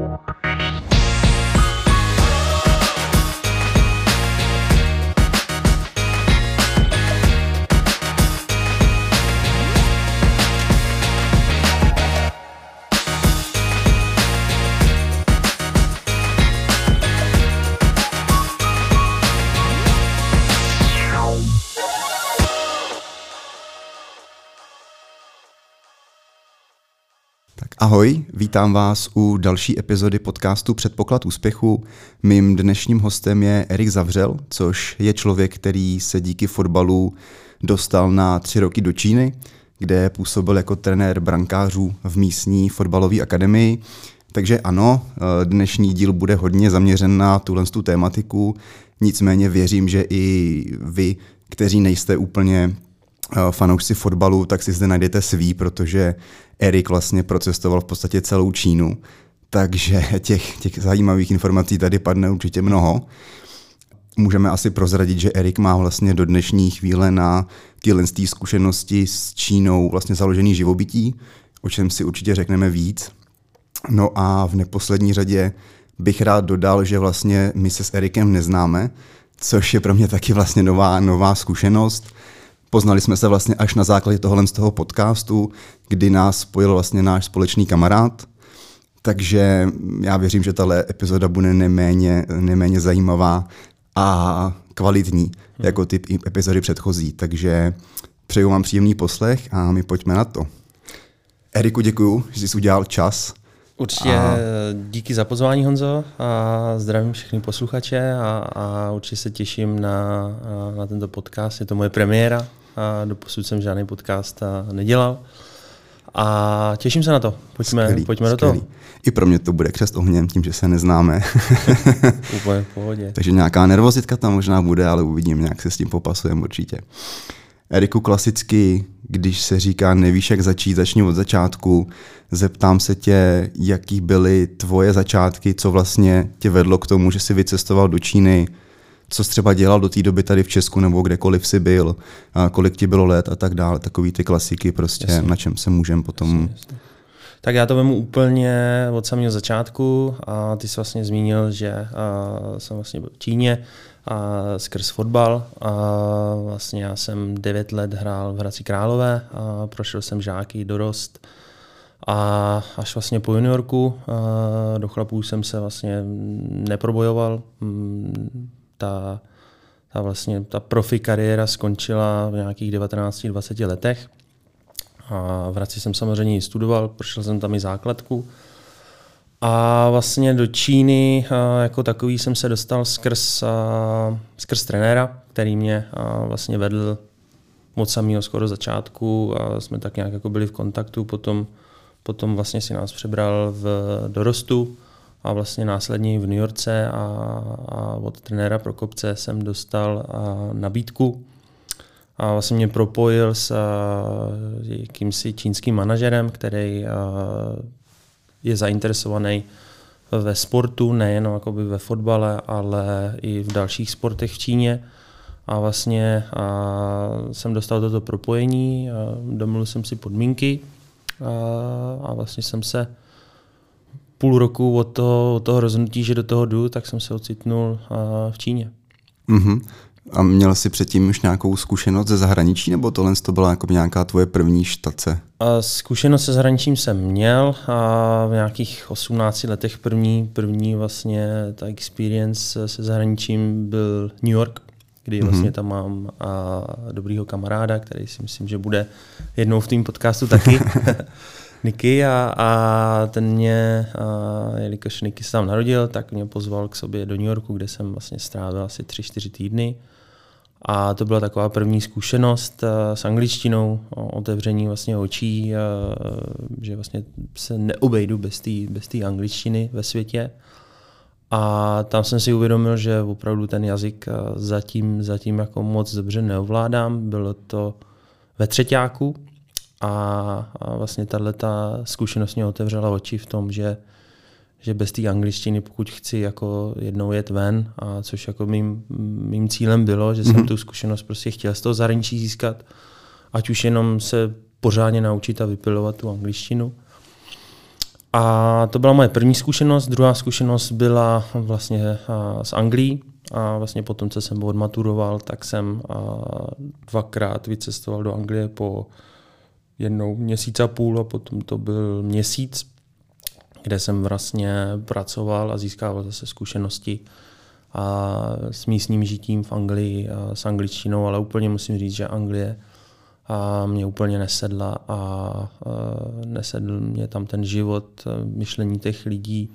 Música Ahoj, vítám vás u další epizody podcastu Předpoklad úspěchu. Mým dnešním hostem je Erik Zavřel, což je člověk, který se díky fotbalu dostal na tři roky do Číny, kde působil jako trenér brankářů v místní fotbalové akademii. Takže ano, dnešní díl bude hodně zaměřen na tuhle tu tématiku, nicméně věřím, že i vy, kteří nejste úplně fanoušci fotbalu, tak si zde najdete svý, protože Erik vlastně procestoval v podstatě celou Čínu, takže těch, těch zajímavých informací tady padne určitě mnoho. Můžeme asi prozradit, že Erik má vlastně do dnešní chvíle na tyhle zkušenosti s Čínou vlastně založený živobytí, o čem si určitě řekneme víc. No a v neposlední řadě bych rád dodal, že vlastně my se s Erikem neznáme, což je pro mě taky vlastně nová, nová zkušenost Poznali jsme se vlastně až na základě tohohle z toho podcastu, kdy nás spojil vlastně náš společný kamarád. Takže já věřím, že tahle epizoda bude neméně, neméně zajímavá a kvalitní, hmm. jako ty epizody předchozí. Takže přeju vám příjemný poslech a my pojďme na to. Eriku, děkuju, že jsi udělal čas. Určitě a... díky za pozvání, Honzo, a zdravím všechny posluchače a, a určitě se těším na, na tento podcast. Je to moje premiéra, a doposud jsem žádný podcast nedělal. A těším se na to. Pojďme, skvělý, pojďme skvělý. do toho. I pro mě to bude křest ohněm, tím, že se neznáme. Úplně v pohodě. Takže nějaká nervozitka tam možná bude, ale uvidím, nějak se s tím popasujeme určitě. Eriku, klasicky, když se říká nevíš, jak začít, začni od začátku. Zeptám se tě, jaký byly tvoje začátky, co vlastně tě vedlo k tomu, že jsi vycestoval do Číny, co jsi třeba dělal do té doby tady v Česku nebo kdekoliv jsi byl, a kolik ti bylo let a tak dále, takový ty klasiky prostě, jasně. na čem se můžeme potom... Jasně, jasně. Tak já to vemu úplně od samého začátku a ty jsi vlastně zmínil, že jsem vlastně byl v Číně a skrz fotbal. A vlastně já jsem 9 let hrál v Hradci Králové a prošel jsem žáky, dorost. A až vlastně po juniorku do chlapů jsem se vlastně neprobojoval ta, ta, vlastně, ta profi kariéra skončila v nějakých 19-20 letech. A v Hradci jsem samozřejmě studoval, prošel jsem tam i základku. A vlastně do Číny jako takový jsem se dostal skrz, skrz trenéra, který mě vlastně vedl od samého skoro začátku a jsme tak nějak jako byli v kontaktu. Potom, potom vlastně si nás přebral v dorostu a vlastně následně v New Yorkce a, a od trenéra Prokopce jsem dostal a, nabídku a vlastně mě propojil s a, jakýmsi čínským manažerem, který a, je zainteresovaný ve sportu, nejen jakoby ve fotbale, ale i v dalších sportech v Číně. A vlastně a jsem dostal toto propojení, domluvil jsem si podmínky a, a vlastně jsem se půl roku od toho, od toho rozhodnutí, že do toho jdu, tak jsem se ocitnul v Číně. Mm-hmm. A měl jsi předtím už nějakou zkušenost ze zahraničí, nebo tohle to byla jako nějaká tvoje první štace? A zkušenost se zahraničím jsem měl a v nějakých 18 letech první, první vlastně ta experience se zahraničím byl New York, kdy mm-hmm. vlastně tam mám a dobrýho kamaráda, který si myslím, že bude jednou v tom podcastu taky. Niky a, a ten mě, a, jelikož Niky se tam narodil, tak mě pozval k sobě do New Yorku, kde jsem vlastně strávil asi tři, čtyři týdny. A to byla taková první zkušenost a, s angličtinou, otevření vlastně očí, a, že vlastně se neobejdu bez té bez angličtiny ve světě. A tam jsem si uvědomil, že opravdu ten jazyk zatím, zatím jako moc dobře neovládám. Bylo to ve třetíku, a, a vlastně tahle ta zkušenost mě otevřela oči v tom, že, že bez té angličtiny, pokud chci jako jednou jet ven, a což jako mým, mým cílem bylo, že mm-hmm. jsem mhm. tu zkušenost prostě chtěl z toho zahraničí získat, ať už jenom se pořádně naučit a vypilovat tu angličtinu. A to byla moje první zkušenost. Druhá zkušenost byla vlastně z Anglii. A vlastně potom, co jsem odmaturoval, tak jsem dvakrát vycestoval do Anglie po jednou měsíc a půl a potom to byl měsíc, kde jsem vlastně pracoval a získával zase zkušenosti a s místním žitím v Anglii a s angličtinou, ale úplně musím říct, že Anglie a mě úplně nesedla a, a nesedl mě tam ten život, myšlení těch lidí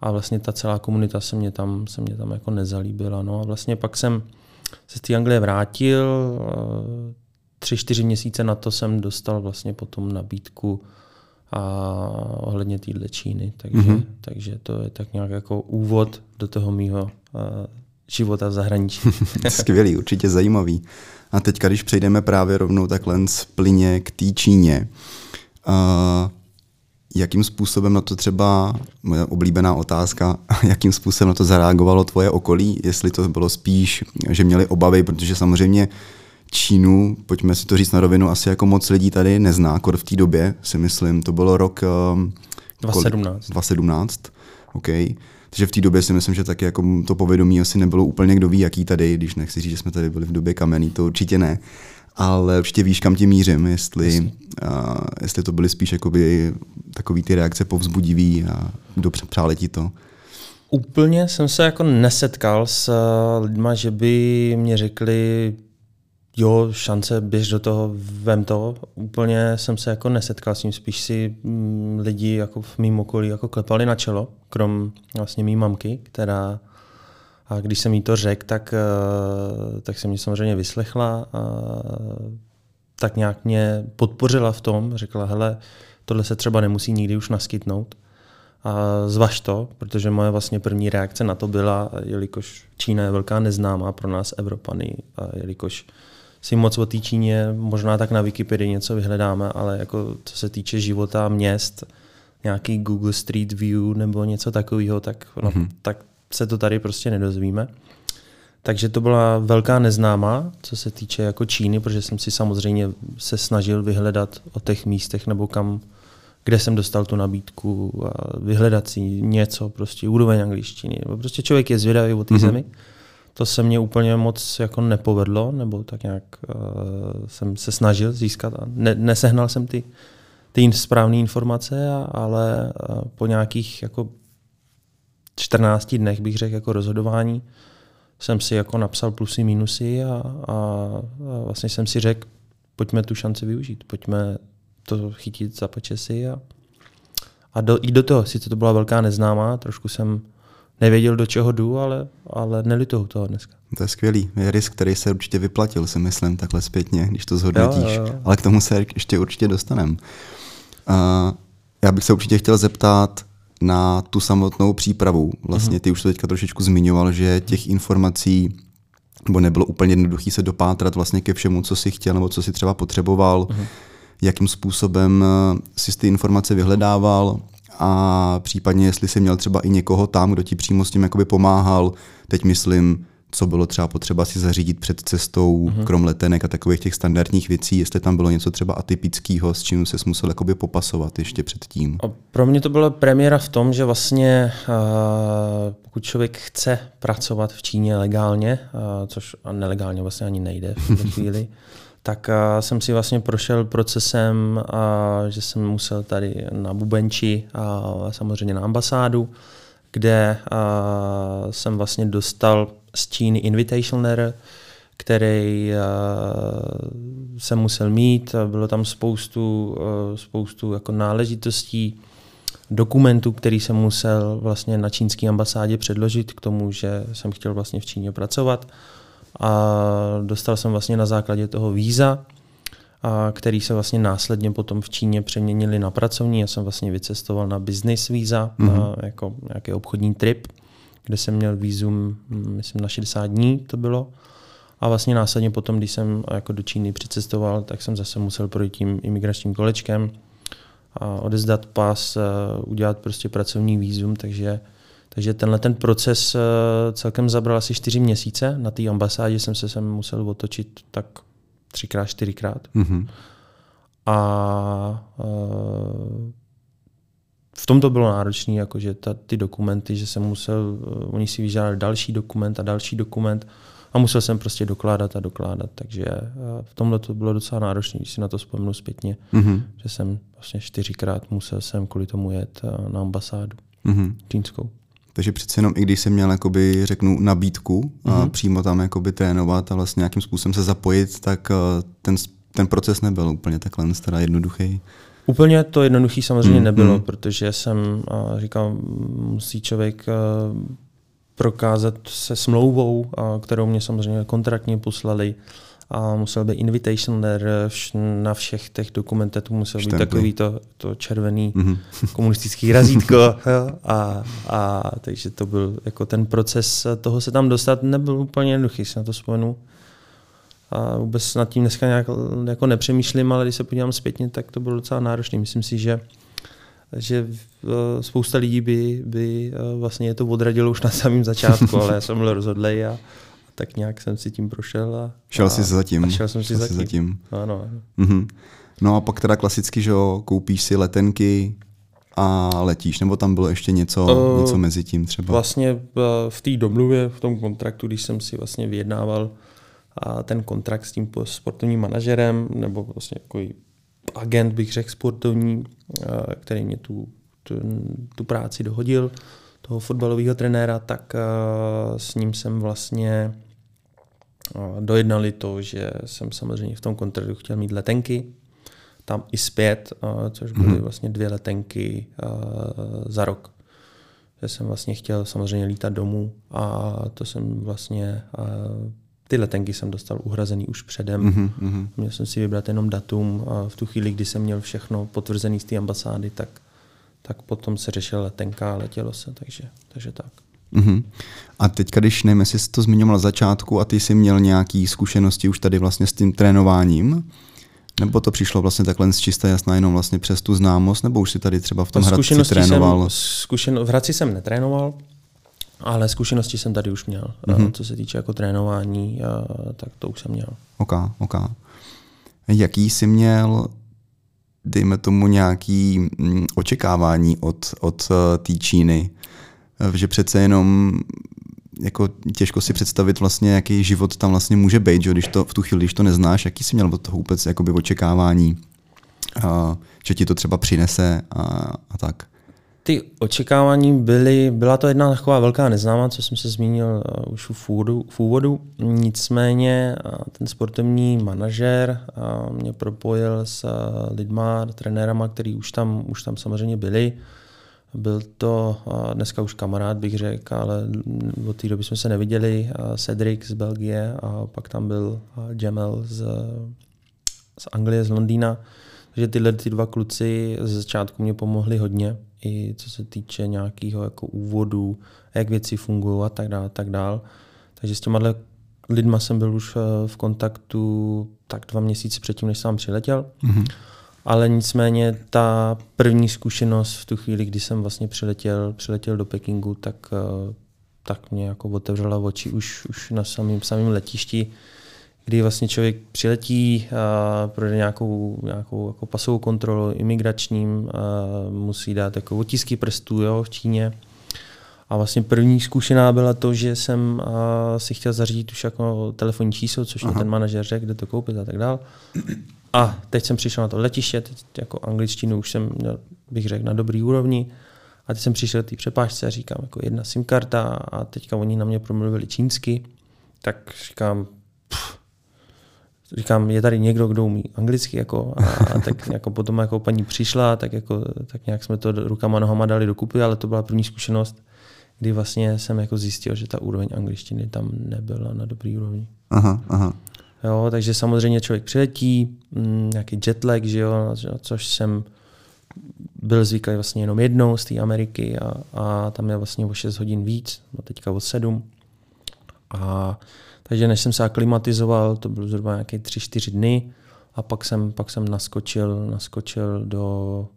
a vlastně ta celá komunita se mě tam, se mě tam jako nezalíbila. No a vlastně pak jsem se z té Anglie vrátil, tři, čtyři měsíce na to jsem dostal vlastně potom nabídku a ohledně téhle Číny. Takže, mm-hmm. takže to je tak nějak jako úvod do toho mýho uh, života v zahraničí. Skvělý, určitě zajímavý. A teď, když přejdeme právě rovnou takhle plyně k té Číně, uh, jakým způsobem na to třeba, moje oblíbená otázka, jakým způsobem na to zareagovalo tvoje okolí, jestli to bylo spíš, že měli obavy, protože samozřejmě Čínu, pojďme si to říct na rovinu, asi jako moc lidí tady nezná, kor v té době, si myslím, to bylo rok... Um, 2017. 2017, OK. Takže v té době si myslím, že taky jako to povědomí asi nebylo úplně kdo ví, jaký tady, když nechci říct, že jsme tady byli v době kamenný, to určitě ne. Ale určitě víš, kam tím mířím, jestli, uh, jestli to byly spíš jakoby takový ty reakce povzbudivý a dobře přáli ti to. Úplně jsem se jako nesetkal s lidma, že by mě řekli, jo, šance, běž do toho, vem to. Úplně jsem se jako nesetkal s tím, spíš si mm, lidi jako v mým okolí jako klepali na čelo, krom vlastně mý mamky, která a když jsem jí to řekl, tak, eh, tak se mě samozřejmě vyslechla a tak nějak mě podpořila v tom, řekla, hele, tohle se třeba nemusí nikdy už naskytnout. A zvaž to, protože moje vlastně první reakce na to byla, jelikož Čína je velká neznámá pro nás Evropany, a jelikož si moc o té Číně, možná tak na Wikipedii něco vyhledáme, ale jako co se týče života měst, nějaký Google Street View nebo něco takového, tak, no, mm-hmm. tak se to tady prostě nedozvíme. Takže to byla velká neznámá, co se týče jako Číny, protože jsem si samozřejmě se snažil vyhledat o těch místech nebo kam, kde jsem dostal tu nabídku a vyhledat si něco, prostě úroveň angličtiny. Prostě člověk je zvědavý o té mm-hmm. zemi to se mně úplně moc jako nepovedlo, nebo tak nějak uh, jsem se snažil získat a ne, nesehnal jsem ty, ty správné informace, a, ale uh, po nějakých jako 14 dnech bych řekl jako rozhodování jsem si jako napsal plusy, minusy a, a, a vlastně jsem si řekl, pojďme tu šanci využít, pojďme to chytit za pačesy a, a do, i do toho, sice to byla velká neznámá, trošku jsem nevěděl, do čeho jdu, ale, ale nelituju toho dneska. To je skvělý. Je risk, který se určitě vyplatil, si myslím, takhle zpětně, když to zhodnotíš. Jo, jo, jo. Ale k tomu se ještě určitě dostaneme. Uh, já bych se určitě chtěl zeptat na tu samotnou přípravu. Vlastně mhm. ty už to teďka trošičku zmiňoval, že těch informací nebo nebylo úplně jednoduché se dopátrat vlastně ke všemu, co si chtěl nebo co si třeba potřeboval, uh-huh. jakým způsobem si ty informace vyhledával, a případně jestli jsi měl třeba i někoho tam, kdo ti přímo s tím jakoby pomáhal. Teď myslím, co bylo třeba potřeba si zařídit před cestou, mm-hmm. krom letenek a takových těch standardních věcí, jestli tam bylo něco třeba atypického, s čím se musel jakoby popasovat ještě předtím. A pro mě to byla premiéra v tom, že vlastně uh, pokud člověk chce pracovat v Číně legálně, uh, což a nelegálně vlastně ani nejde v tuto chvíli, tak jsem si vlastně prošel procesem, že jsem musel tady na Bubenči a samozřejmě na ambasádu, kde jsem vlastně dostal z Číny invitation který jsem musel mít. Bylo tam spoustu, spoustu jako náležitostí, dokumentů, který jsem musel vlastně na čínské ambasádě předložit k tomu, že jsem chtěl vlastně v Číně pracovat a dostal jsem vlastně na základě toho víza, a který se vlastně následně potom v Číně přeměnili na pracovní. Já jsem vlastně vycestoval na business víza, mm-hmm. na jako nějaký obchodní trip, kde jsem měl vízum, myslím, na 60 dní to bylo. A vlastně následně potom, když jsem jako do Číny přicestoval, tak jsem zase musel projít tím imigračním kolečkem a odezdat pas, udělat prostě pracovní vízum, takže takže tenhle ten proces eh, celkem zabral asi čtyři měsíce. Na té ambasádě jsem se sem musel otočit tak třikrát, čtyřikrát. Mm-hmm. A uh, v tom to bylo náročné, jakože ta, ty dokumenty, že jsem musel, uh, oni si vyžádali další dokument a další dokument a musel jsem prostě dokládat a dokládat, takže uh, v tomhle to bylo docela náročné, když si na to vzpomenu zpětně, mm-hmm. že jsem vlastně čtyřikrát musel jsem kvůli tomu jet uh, na ambasádu mm-hmm. čínskou. Takže přece jenom, i když jsem měl, jakoby, řeknu, nabídku mm-hmm. a mhm. přímo tam jakoby, trénovat a vlastně nějakým způsobem se zapojit, tak uh, ten, ten proces nebyl úplně takhle teda jednoduchý. Úplně to jednoduchý samozřejmě mm, nebylo, mm. protože jsem říkal, musí člověk prokázat se smlouvou, kterou mě samozřejmě kontraktně poslali a musel být invitation letter na všech těch dokumentech, musel být takový to, to červený mm-hmm. komunistický razítko. a, a, takže to byl jako ten proces toho se tam dostat nebyl úplně jednoduchý, si na to vzpomenu a vůbec nad tím dneska nějak jako nepřemýšlím, ale když se podívám zpětně, tak to bylo docela náročné. Myslím si, že že eh, spousta lidí by, by eh, vlastně je to odradilo už na samém začátku, ale já jsem byl rozhodlej a tak nějak jsem si tím prošel. A, šel a, jsi zatím. A šel jsem si zatím. zatím. Ano, ano. Mm-hmm. No a pak teda klasicky, že jo, koupíš si letenky a letíš, nebo tam bylo ještě něco, uh, něco mezi tím třeba? Vlastně v té domluvě, v tom kontraktu, když jsem si vlastně vyjednával a ten kontrakt s tím sportovním manažerem, nebo vlastně jako agent, bych řekl, sportovní, eh, který mě tu, tu, tu práci dohodil, toho fotbalového trenéra, tak eh, s ním jsem vlastně eh, dojednali to, že jsem samozřejmě v tom kontraktu chtěl mít letenky, tam i zpět, což byly mhm. vlastně dvě letenky za rok. Já jsem vlastně chtěl samozřejmě lítat domů a to jsem vlastně ty letenky jsem dostal uhrazený už předem. Mm-hmm. Měl jsem si vybrat jenom datum a v tu chvíli, kdy jsem měl všechno potvrzený z té ambasády, tak, tak potom se řešila letenka a letělo se, takže, takže tak. Mm-hmm. A teď, když nevím, jestli jsi to zmiňoval na začátku a ty jsi měl nějaké zkušenosti už tady vlastně s tím trénováním, nebo to přišlo vlastně takhle z čisté jasná jenom vlastně přes tu známost, nebo už si tady třeba v tom Hradci trénoval? Jsem, zkušen, v Hradci jsem netrénoval, ale zkušenosti jsem tady už měl. Mm-hmm. Co se týče jako trénování, tak to už jsem měl. Ok, ok. Jaký jsi měl, dejme tomu, nějaký mm, očekávání od, od eh, té Číny? Že přece jenom jako těžko si představit vlastně, jaký život tam vlastně může být, že když to v tu chvíli, když to neznáš, jaký jsi měl od toho vůbec jakoby očekávání, a, že ti to třeba přinese a, a tak ty očekávání byly, byla to jedna taková velká neznámá, co jsem se zmínil uh, už v úvodu, v úvodu. Nicméně ten sportovní manažer mě propojil s lidma, trenérama, který už tam, už tam samozřejmě byli. Byl to dneska už kamarád, bych řekl, ale od té doby jsme se neviděli. Cedric z Belgie a pak tam byl Jamel z, z Anglie, z Londýna. Takže tyhle ty dva kluci ze začátku mě pomohli hodně i co se týče nějakého jako úvodu, jak věci fungují a tak dále, tak dále. Takže s těma lidma jsem byl už eh, v kontaktu tak dva měsíce předtím, než jsem přiletěl. Mm-hmm. Ale nicméně ta první zkušenost v tu chvíli, kdy jsem vlastně přiletěl, přiletěl do Pekingu, tak, eh, tak mě jako otevřela oči už, už na samém, samém letišti, kdy vlastně člověk přiletí, a projde nějakou, nějakou jako pasovou kontrolu imigračním, a musí dát jako otisky prstů jo, v Číně. A vlastně první zkušená byla to, že jsem si chtěl zařídit už jako telefonní číslo, což mi ten manažer řekl, kde to koupit a tak dále. A teď jsem přišel na to letiště, teď jako angličtinu už jsem měl, bych řekl, na dobrý úrovni. A teď jsem přišel k té přepážce a říkám, jako jedna SIM karta a teďka oni na mě promluvili čínsky. Tak říkám, pff, říkám, je tady někdo, kdo umí anglicky, jako, a, a tak jako potom jako paní přišla, tak, jako, tak nějak jsme to rukama nohama dali dokupy, ale to byla první zkušenost, kdy vlastně jsem jako zjistil, že ta úroveň angličtiny tam nebyla na dobrý úrovni. Aha, aha. Jo, takže samozřejmě člověk přiletí, mm, nějaký jetlag, že jo, což jsem byl zvyklý vlastně jenom jednou z té Ameriky a, a tam je vlastně o 6 hodin víc, no teďka o 7. A takže než jsem se aklimatizoval, to bylo zhruba nějaké tři, čtyři dny a pak jsem, pak jsem naskočil, naskočil do,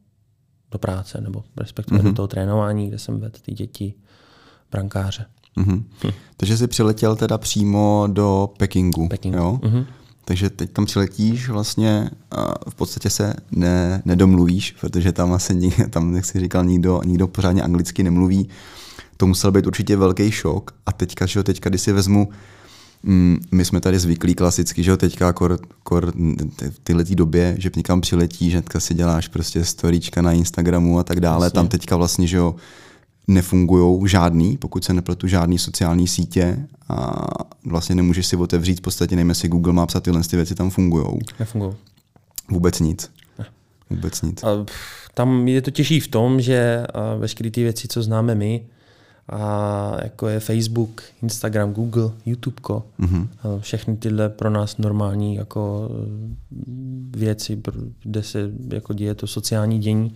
do práce, nebo respektive mm-hmm. do mhm. toho trénování, kde jsem vedl ty děti brankáře. Mm-hmm. Hm. Takže jsi přiletěl teda přímo do Pekingu, Pekingu. jo? Mm-hmm. Takže teď tam přiletíš vlastně a v podstatě se ne, nedomluvíš, protože tam asi, tam, jak jsi říkal, nikdo, nikdo pořádně anglicky nemluví. To musel být určitě velký šok. A teďka, že jo, teďka, když si vezmu, mm, my jsme tady zvyklí klasicky, že jo, teďka kor, kor v tyhle době, že někam přiletí, že si děláš prostě storíčka na Instagramu a tak dále. Vlastně. Tam teďka vlastně, že jo, nefungují žádný, pokud se nepletu, žádný sociální sítě a vlastně nemůžeš si otevřít, v podstatě nevím, jestli Google Maps a tyhle ty věci tam fungují. Nefungují. Vůbec nic. Ne. Vůbec nic. A tam je to těžší v tom, že veškeré ty věci, co známe my, a jako je Facebook, Instagram, Google, YouTube, mm-hmm. všechny tyhle pro nás normální jako věci, kde se jako děje to sociální dění,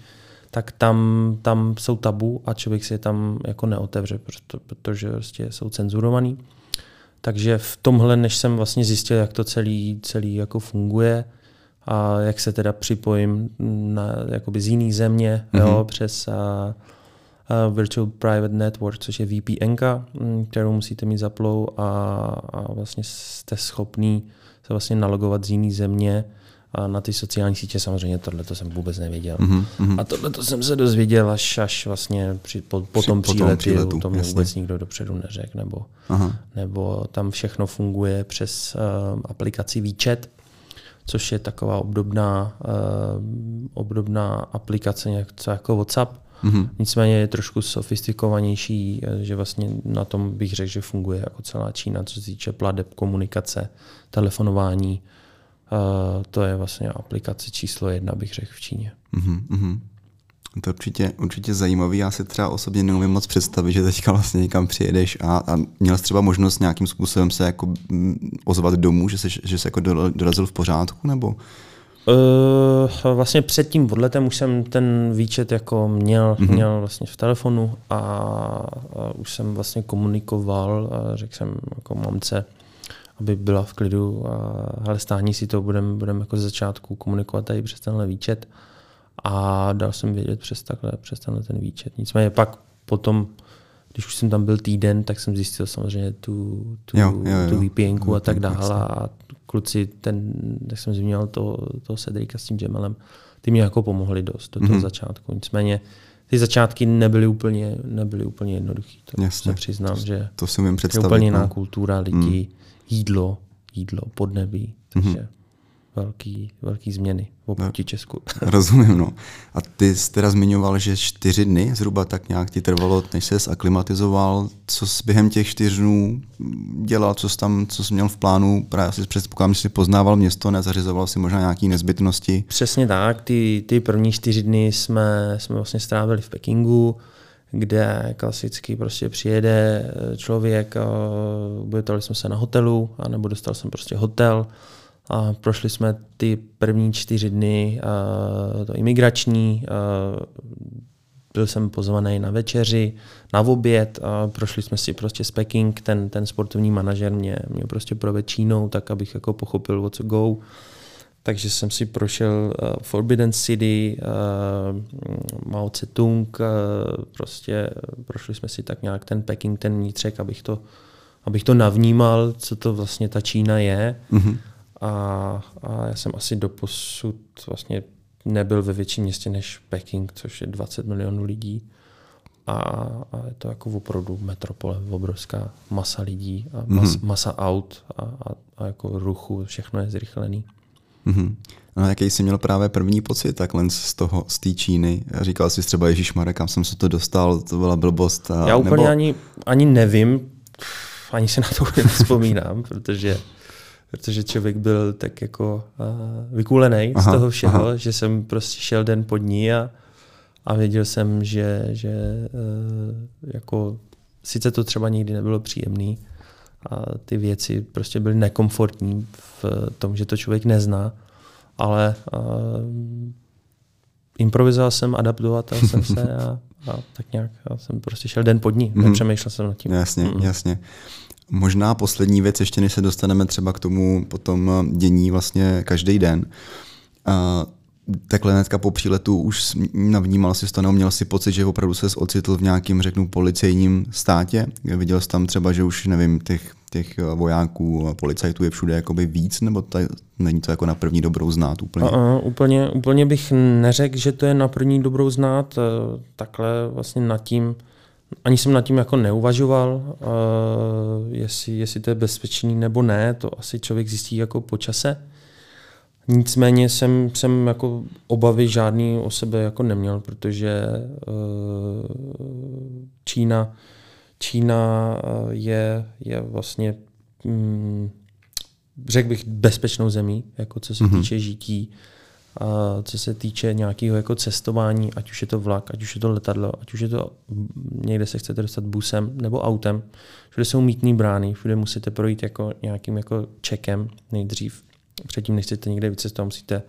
tak tam, tam jsou tabu a člověk si je tam jako neotevře, protože prostě jsou cenzurovaný. Takže v tomhle, než jsem vlastně zjistil, jak to celý, celý jako funguje a jak se teda připojím na, jakoby z jiný země mm-hmm. jo, přes a, a Virtual Private Network, což je VPN, mm, kterou musíte mít zaplou a, a vlastně jste schopný se vlastně nalogovat z jiný země a na ty sociální sítě samozřejmě tohle to jsem vůbec nevěděl. Mm-hmm. A tohle to jsem se dozvěděl až, až vlastně při, po, po tom příletu, příletu to mě vůbec nikdo dopředu neřekl, nebo, nebo tam všechno funguje přes uh, aplikaci WeChat, což je taková obdobná, uh, obdobná aplikace něco jako WhatsApp, Mm-hmm. Nicméně je trošku sofistikovanější, eh, že vlastně na tom bych řekl, že funguje jako celá Čína, co se týče pladeb, komunikace, telefonování, Uh, to je vlastně aplikace číslo jedna, bych řekl, v Číně. Uh-huh, To je určitě, určitě zajímavý. Já si třeba osobně neumím moc představit, že teďka vlastně někam přijedeš a, a měl jsi třeba možnost nějakým způsobem se jako mm, ozvat domů, že jsi, že jsi jako dorazil v pořádku, nebo? Uh, vlastně před tím odletem už jsem ten výčet jako měl, mm-hmm. měl vlastně v telefonu a, a už jsem vlastně komunikoval a řekl jsem jako mamce, aby byla v klidu a hele, stáhni si to, budeme budem jako z začátku komunikovat tady přes tenhle výčet a dal jsem vědět přes, takhle, přes tenhle ten výčet. Nicméně pak potom, když už jsem tam byl týden, tak jsem zjistil samozřejmě tu, tu, jo, jo, jo. tu VPN a tak dále a kluci, ten, jak jsem zmínil, to, to Cedrika s tím Jamelem, ty mě jako pomohli dost do toho mm-hmm. začátku. Nicméně ty začátky nebyly úplně, nebyly úplně jednoduché. To Jasně. se přiznám, že to si představit, je úplně jiná no. kultura lidí. Mm jídlo, jídlo, podnebí, takže mm-hmm. velký, velký změny oproti no, Česku. Rozumím, no. A ty jsi teda zmiňoval, že čtyři dny zhruba tak nějak ti trvalo, než se aklimatizoval. Co jsi během těch čtyř dnů dělal, co jsi tam, co jsi měl v plánu? Právě si předpokládám, že jsi poznával město, nezařizoval si možná nějaké nezbytnosti. Přesně tak, ty, ty první čtyři dny jsme, jsme vlastně strávili v Pekingu, kde klasicky prostě přijede člověk, ubytovali jsme se na hotelu, anebo dostal jsem prostě hotel a prošli jsme ty první čtyři dny to imigrační, byl jsem pozvaný na večeři, na oběd a prošli jsme si prostě s Peking, ten, ten sportovní manažer mě, mě prostě proved Čínou, tak abych jako pochopil, o co go takže jsem si prošel uh, Forbidden City, uh, Mao Tse-tung, uh, prostě prošli jsme si tak nějak ten Peking, ten vnitřek, abych to, abych to navnímal, co to vlastně ta Čína je. Mm-hmm. A, a já jsem asi doposud vlastně nebyl ve větším městě než Peking, což je 20 milionů lidí. A, a je to jako opravdu metropole, obrovská masa lidí a mas, mm-hmm. masa aut a, a, a jako ruchu, všechno je zrychlený. Mm-hmm. No, jaký jsi měl právě první pocit takhle z toho, z té Číny? Říkal jsi třeba Ježíš Marek, kam jsem se to dostal, to byla blbost. A, Já úplně nebo... ani, ani nevím, ani se na to vzpomínám, protože protože člověk byl tak jako uh, vykulený z toho všeho, aha. že jsem prostě šel den pod ní a, a věděl jsem, že, že uh, jako sice to třeba nikdy nebylo příjemný, a ty věci prostě byly nekomfortní v tom, že to člověk nezná, ale uh, improvizoval jsem, adaptoval jsem se a, a tak nějak já jsem prostě šel den pod ní, mm. nepřemýšlel jsem nad tím. Jasně, mm. jasně. Možná poslední věc, ještě než se dostaneme třeba k tomu potom dění vlastně každý den. Uh, takhle hnedka po příletu už navnímal si to, měl si pocit, že opravdu se ocitl v nějakém, řeknu, policejním státě. Viděl jsi tam třeba, že už, nevím, těch těch vojáků, policajtů je všude jakoby víc, nebo to, není to jako na první dobrou znát úplně? A, a, úplně, úplně bych neřekl, že to je na první dobrou znát. Eh, takhle vlastně nad tím, ani jsem nad tím jako neuvažoval, uh, jestli, jestli to je bezpečný nebo ne, to asi člověk zjistí jako po čase. Nicméně jsem, jsem jako obavy žádný o sebe jako neměl, protože uh, Čína, Čína je, je vlastně, mm, řekl bych, bezpečnou zemí, jako co se mm-hmm. týče žití, a co se týče nějakého jako cestování, ať už je to vlak, ať už je to letadlo, ať už je to někde se chcete dostat busem nebo autem, všude jsou mítní brány, všude musíte projít jako nějakým jako čekem nejdřív. Předtím, než chcete někde vycestovat, musíte uh,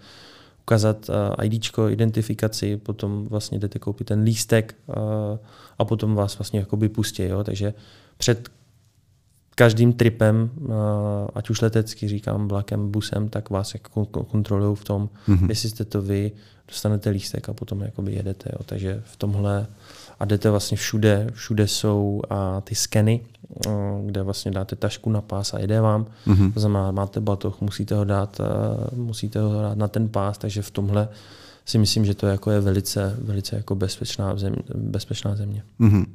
eh, ID, identifikaci, potom vlastně jdete koupit ten lístek uh, a potom vás vlastně jakoby pustí. Jo? Takže před každým tripem, uh, ať už letecky, říkám, vlakem, busem, tak vás jako kontrolují v tom, mm-hmm. jestli jste to vy, dostanete lístek a potom jakoby jedete. Jo? Takže v tomhle a jdete vlastně všude, všude jsou a ty skeny, kde vlastně dáte tašku na pás a jede vám. Mm-hmm. To znamená, máte batoh, musíte ho dát, musíte ho dát na ten pás, takže v tomhle si myslím, že to jako je velice, velice jako bezpečná, země, bezpečná země. Mm-hmm.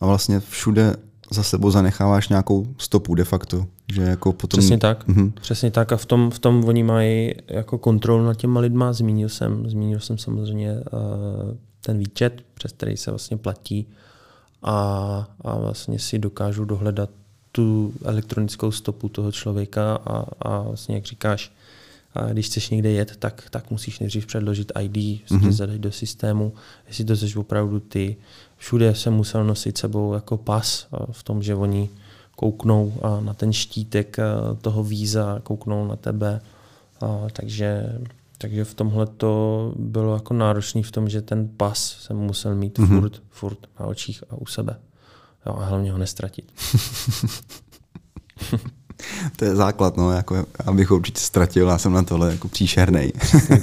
A vlastně všude za sebou zanecháváš nějakou stopu de facto. Že jako potom... Přesně tak. Mm-hmm. Přesně tak a v tom, v tom oni mají jako kontrolu nad těma lidma. Zmínil jsem, zmínil jsem samozřejmě uh, ten výčet, přes který se vlastně platí a, a vlastně si dokážu dohledat tu elektronickou stopu toho člověka a, a vlastně, jak říkáš, a když chceš někde jet, tak, tak musíš nejdřív předložit ID, mm-hmm. zadat do systému, jestli to jsi opravdu ty. Všude jsem musel nosit sebou jako pas v tom, že oni kouknou na ten štítek toho víza, kouknou na tebe. Takže takže v tomhle to bylo jako náročný v tom, že ten pas jsem musel mít mm-hmm. furt, furt na očích a u sebe. Jo, a hlavně ho nestratit. to je základ, no, jako, abych ho určitě ztratil, já jsem na tohle jako příšernej.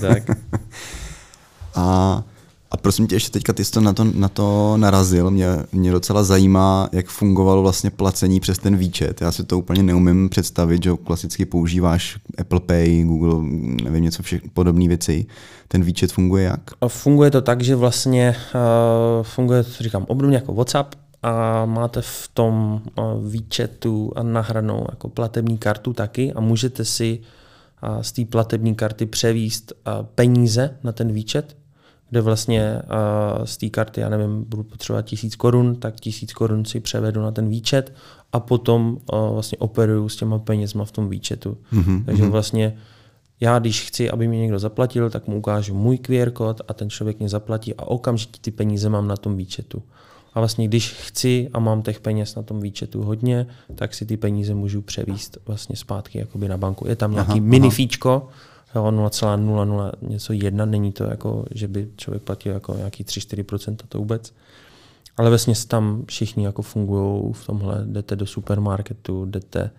tak. a a prosím tě, ještě teďka ty jsi to na to, na to narazil. Mě, mě docela zajímá, jak fungovalo vlastně placení přes ten výčet. Já si to úplně neumím představit, že klasicky používáš Apple Pay, Google, nevím, něco všech podobné věci. Ten výčet funguje jak? Funguje to tak, že vlastně uh, funguje, říkám, obdobně jako WhatsApp, a máte v tom uh, výčetu nahranou jako platební kartu taky a můžete si uh, z té platební karty převíst peníze na ten výčet kde vlastně uh, z té karty, já nevím, budu potřebovat tisíc korun, tak tisíc korun si převedu na ten výčet a potom uh, vlastně operuju s těma penězma v tom výčetu. Mm-hmm. Takže mhm. vlastně já, když chci, aby mi někdo zaplatil, tak mu ukážu můj QR kód a ten člověk mě zaplatí a okamžitě ty peníze mám na tom výčetu. A vlastně když chci a mám těch peněz na tom výčetu hodně, tak si ty peníze můžu převíst vlastně zpátky jakoby na banku. Je tam nějaký aha, mini aha. fíčko, 0,00 něco jedna, není to jako, že by člověk platil jako nějaký 3-4%, to vůbec. Ale vlastně tam všichni jako fungují v tomhle, jdete do supermarketu, jdete,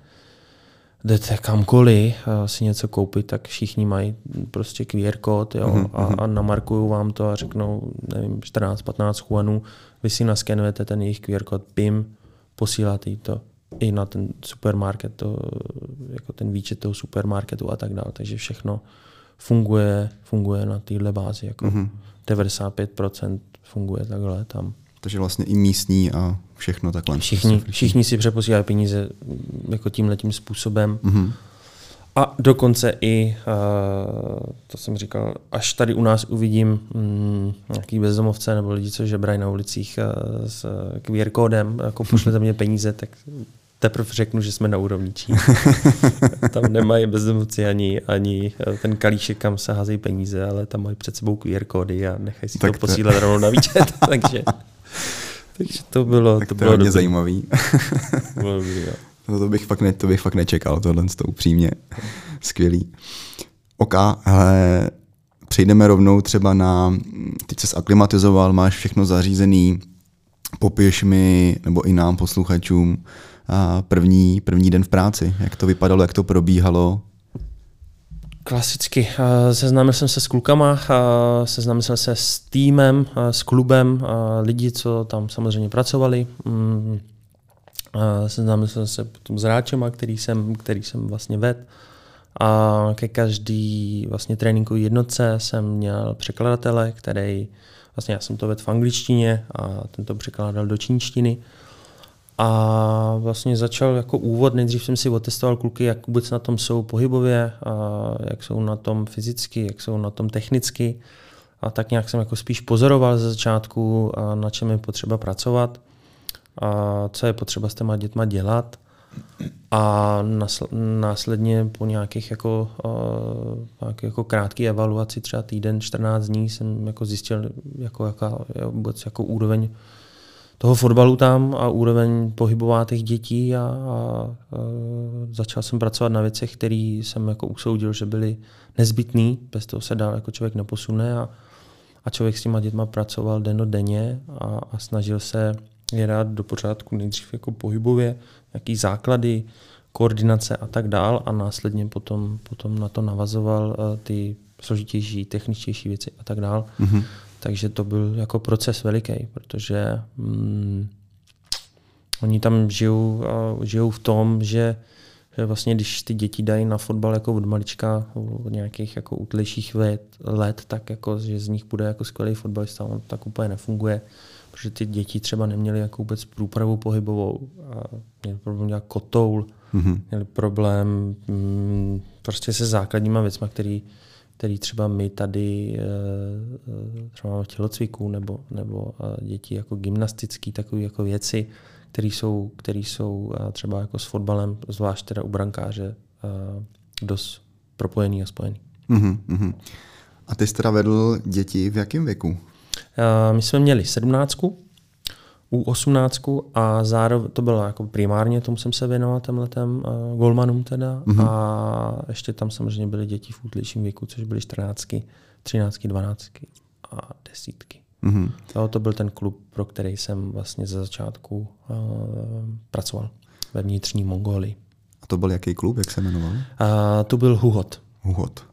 jdete kamkoliv a si něco koupit, tak všichni mají prostě QR kód jo, mm-hmm. a, a namarkují vám to a řeknou, nevím, 14-15 chuanů, vy si naskenujete ten jejich QR kód, PIM, posíláte jí to i na ten supermarket, to, jako ten výčet toho supermarketu a tak dále. Takže všechno funguje, funguje na téhle bázi. Jako mm-hmm. 95% funguje takhle tam. Takže vlastně i místní a všechno takhle. Všichni, všichni si přeposílají peníze jako tímhle tím způsobem. Mm-hmm. A dokonce i, uh, to jsem říkal, až tady u nás uvidím um, nějaký bezdomovce nebo lidi, co žebrají na ulicích uh, s QR kódem, jako pošlete mě peníze, tak teprve řeknu, že jsme na úrovni Číny. tam nemají bezdomovci ani, ani ten kalíšek, kam se házejí peníze, ale tam mají před sebou QR kódy a nechají si tak to posílat rovnou na výčet. takže, takže to bylo, tak to, to bylo hodně zajímavý. bylo dobrý, jo. No to bych fakt, ne, to bych fakt nečekal, tohle to upřímně. Skvělý. OK, hele, přejdeme rovnou třeba na, teď se aklimatizoval, máš všechno zařízený, popiš mi, nebo i nám, posluchačům, první, první den v práci. Jak to vypadalo, jak to probíhalo? Klasicky. Seznámil jsem se s klukama, seznámil jsem se s týmem, s klubem, lidi, co tam samozřejmě pracovali. Mm, A seznámil jsem se potom s hráčema, který jsem, který jsem vlastně ved. A ke každý vlastně tréninkový jednotce jsem měl překladatele, který vlastně já jsem to vedl v angličtině a ten to překládal do čínštiny. A vlastně začal jako úvod, nejdřív jsem si otestoval kluky, jak vůbec na tom jsou pohybově, a jak jsou na tom fyzicky, jak jsou na tom technicky. A tak nějak jsem jako spíš pozoroval ze začátku, a na čem je potřeba pracovat, a co je potřeba s těma dětma dělat. A následně po nějakých jako, uh, jako krátké evaluaci, třeba týden, 14 dní, jsem jako zjistil, jako, jaká je vůbec jako úroveň toho fotbalu tam a úroveň pohybová těch dětí a, a, a začal jsem pracovat na věcech, které jsem jako usoudil, že byly nezbytné, bez toho se dál jako člověk neposune a, a člověk s těma dětma pracoval den denně a, a snažil se je dát do pořádku nejdřív jako pohybově, jaký základy, koordinace a tak dál a následně potom, potom na to navazoval uh, ty složitější, techničtější věci a tak dál. Mm-hmm. Takže to byl jako proces veliký, protože mm, oni tam žijou, žijou v tom, že, že vlastně když ty děti dají na fotbal jako od malička, od nějakých jako útlejších let, let, tak jako, že z nich bude jako skvělý fotbalista, on tak úplně nefunguje protože ty děti třeba neměly jako vůbec průpravu pohybovou a měli problém dělat kotoul, mm-hmm. měli problém mm, prostě se základníma věcmi, který, který třeba my tady eh, eh, třeba máme tělocviku nebo, nebo eh, děti jako gymnastický, takové jako věci, které jsou, který jsou třeba jako s fotbalem, zvlášť teda u brankáře, dost propojený a spojený. Mm-hmm. A ty jsi teda vedl děti v jakém věku? My jsme měli sedmnáctku, u 18 a zároveň to bylo jako primárně, tomu jsem se věnoval těm letem uh, golmanům teda mm-hmm. a ještě tam samozřejmě byly děti v útlejším věku, což byly 14, 13, 12 a desítky. Mm-hmm. To, to byl ten klub, pro který jsem vlastně ze začátku uh, pracoval ve vnitřní Mongolii. A to byl jaký klub, jak se jmenoval? Uh, to byl Huhot. Huhot.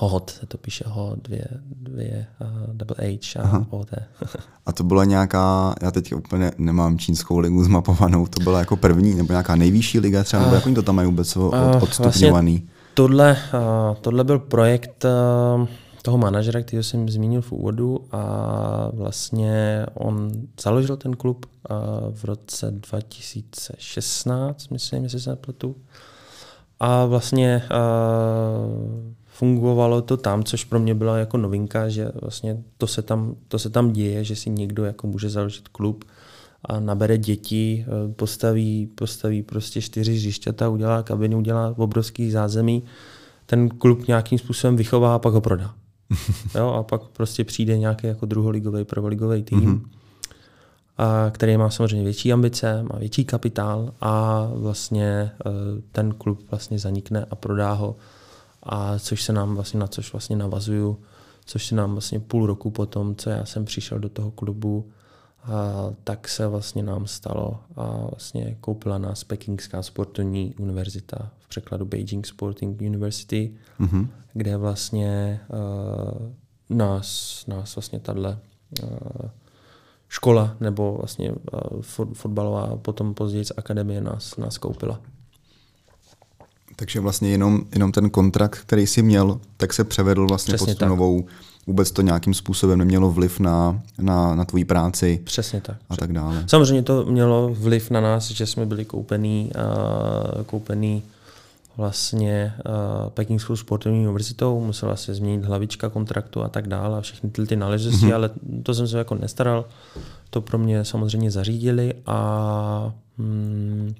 Hohot se to píše ho, dvě, dvě uh, double H a Aha. OT. a to byla nějaká, já teď úplně nemám čínskou ligu zmapovanou, to byla jako první, nebo nějaká nejvyšší liga třeba, nebo uh, jak oni to tam mají vůbec od, uh, odstupňovaný? Vlastně tohle, uh, tohle byl projekt uh, toho manažera, který jsem zmínil v úvodu a vlastně on založil ten klub uh, v roce 2016, myslím, jestli se nepletu. A vlastně uh, fungovalo to tam, což pro mě byla jako novinka, že vlastně to se tam, to se tam děje, že si někdo jako může založit klub a nabere děti, eh, postaví, postaví prostě čtyři hřišťata, udělá kabiny, udělá obrovský zázemí, ten klub nějakým způsobem vychová a pak ho prodá. jo, a pak prostě přijde nějaký jako druholigový, prvoligový tým, mm-hmm. a, který má samozřejmě větší ambice, má větší kapitál a vlastně eh, ten klub vlastně zanikne a prodá ho a což se nám vlastně, na což vlastně navazuju, což se nám vlastně půl roku potom, co já jsem přišel do toho klubu, a tak se vlastně nám stalo a vlastně koupila nás Pekingská sportovní univerzita, v překladu Beijing Sporting University, mm-hmm. kde vlastně uh, nás, nás vlastně tahle uh, škola nebo vlastně uh, fotbalová a potom později akademie nás, nás koupila. Takže vlastně jenom, jenom ten kontrakt, který jsi měl, tak se převedl vlastně Přesně pod tu novou, vůbec to nějakým způsobem nemělo vliv na, na, na tvoji práci. Přesně tak. A tak dále. Samozřejmě to mělo vliv na nás, že jsme byli koupený, uh, koupený vlastně uh, Pekingskou sportovní univerzitou, musela se změnit hlavička kontraktu a tak dále a všechny ty, ty náležitosti, mm-hmm. ale to jsem se jako nestaral. To pro mě samozřejmě zařídili a hmm,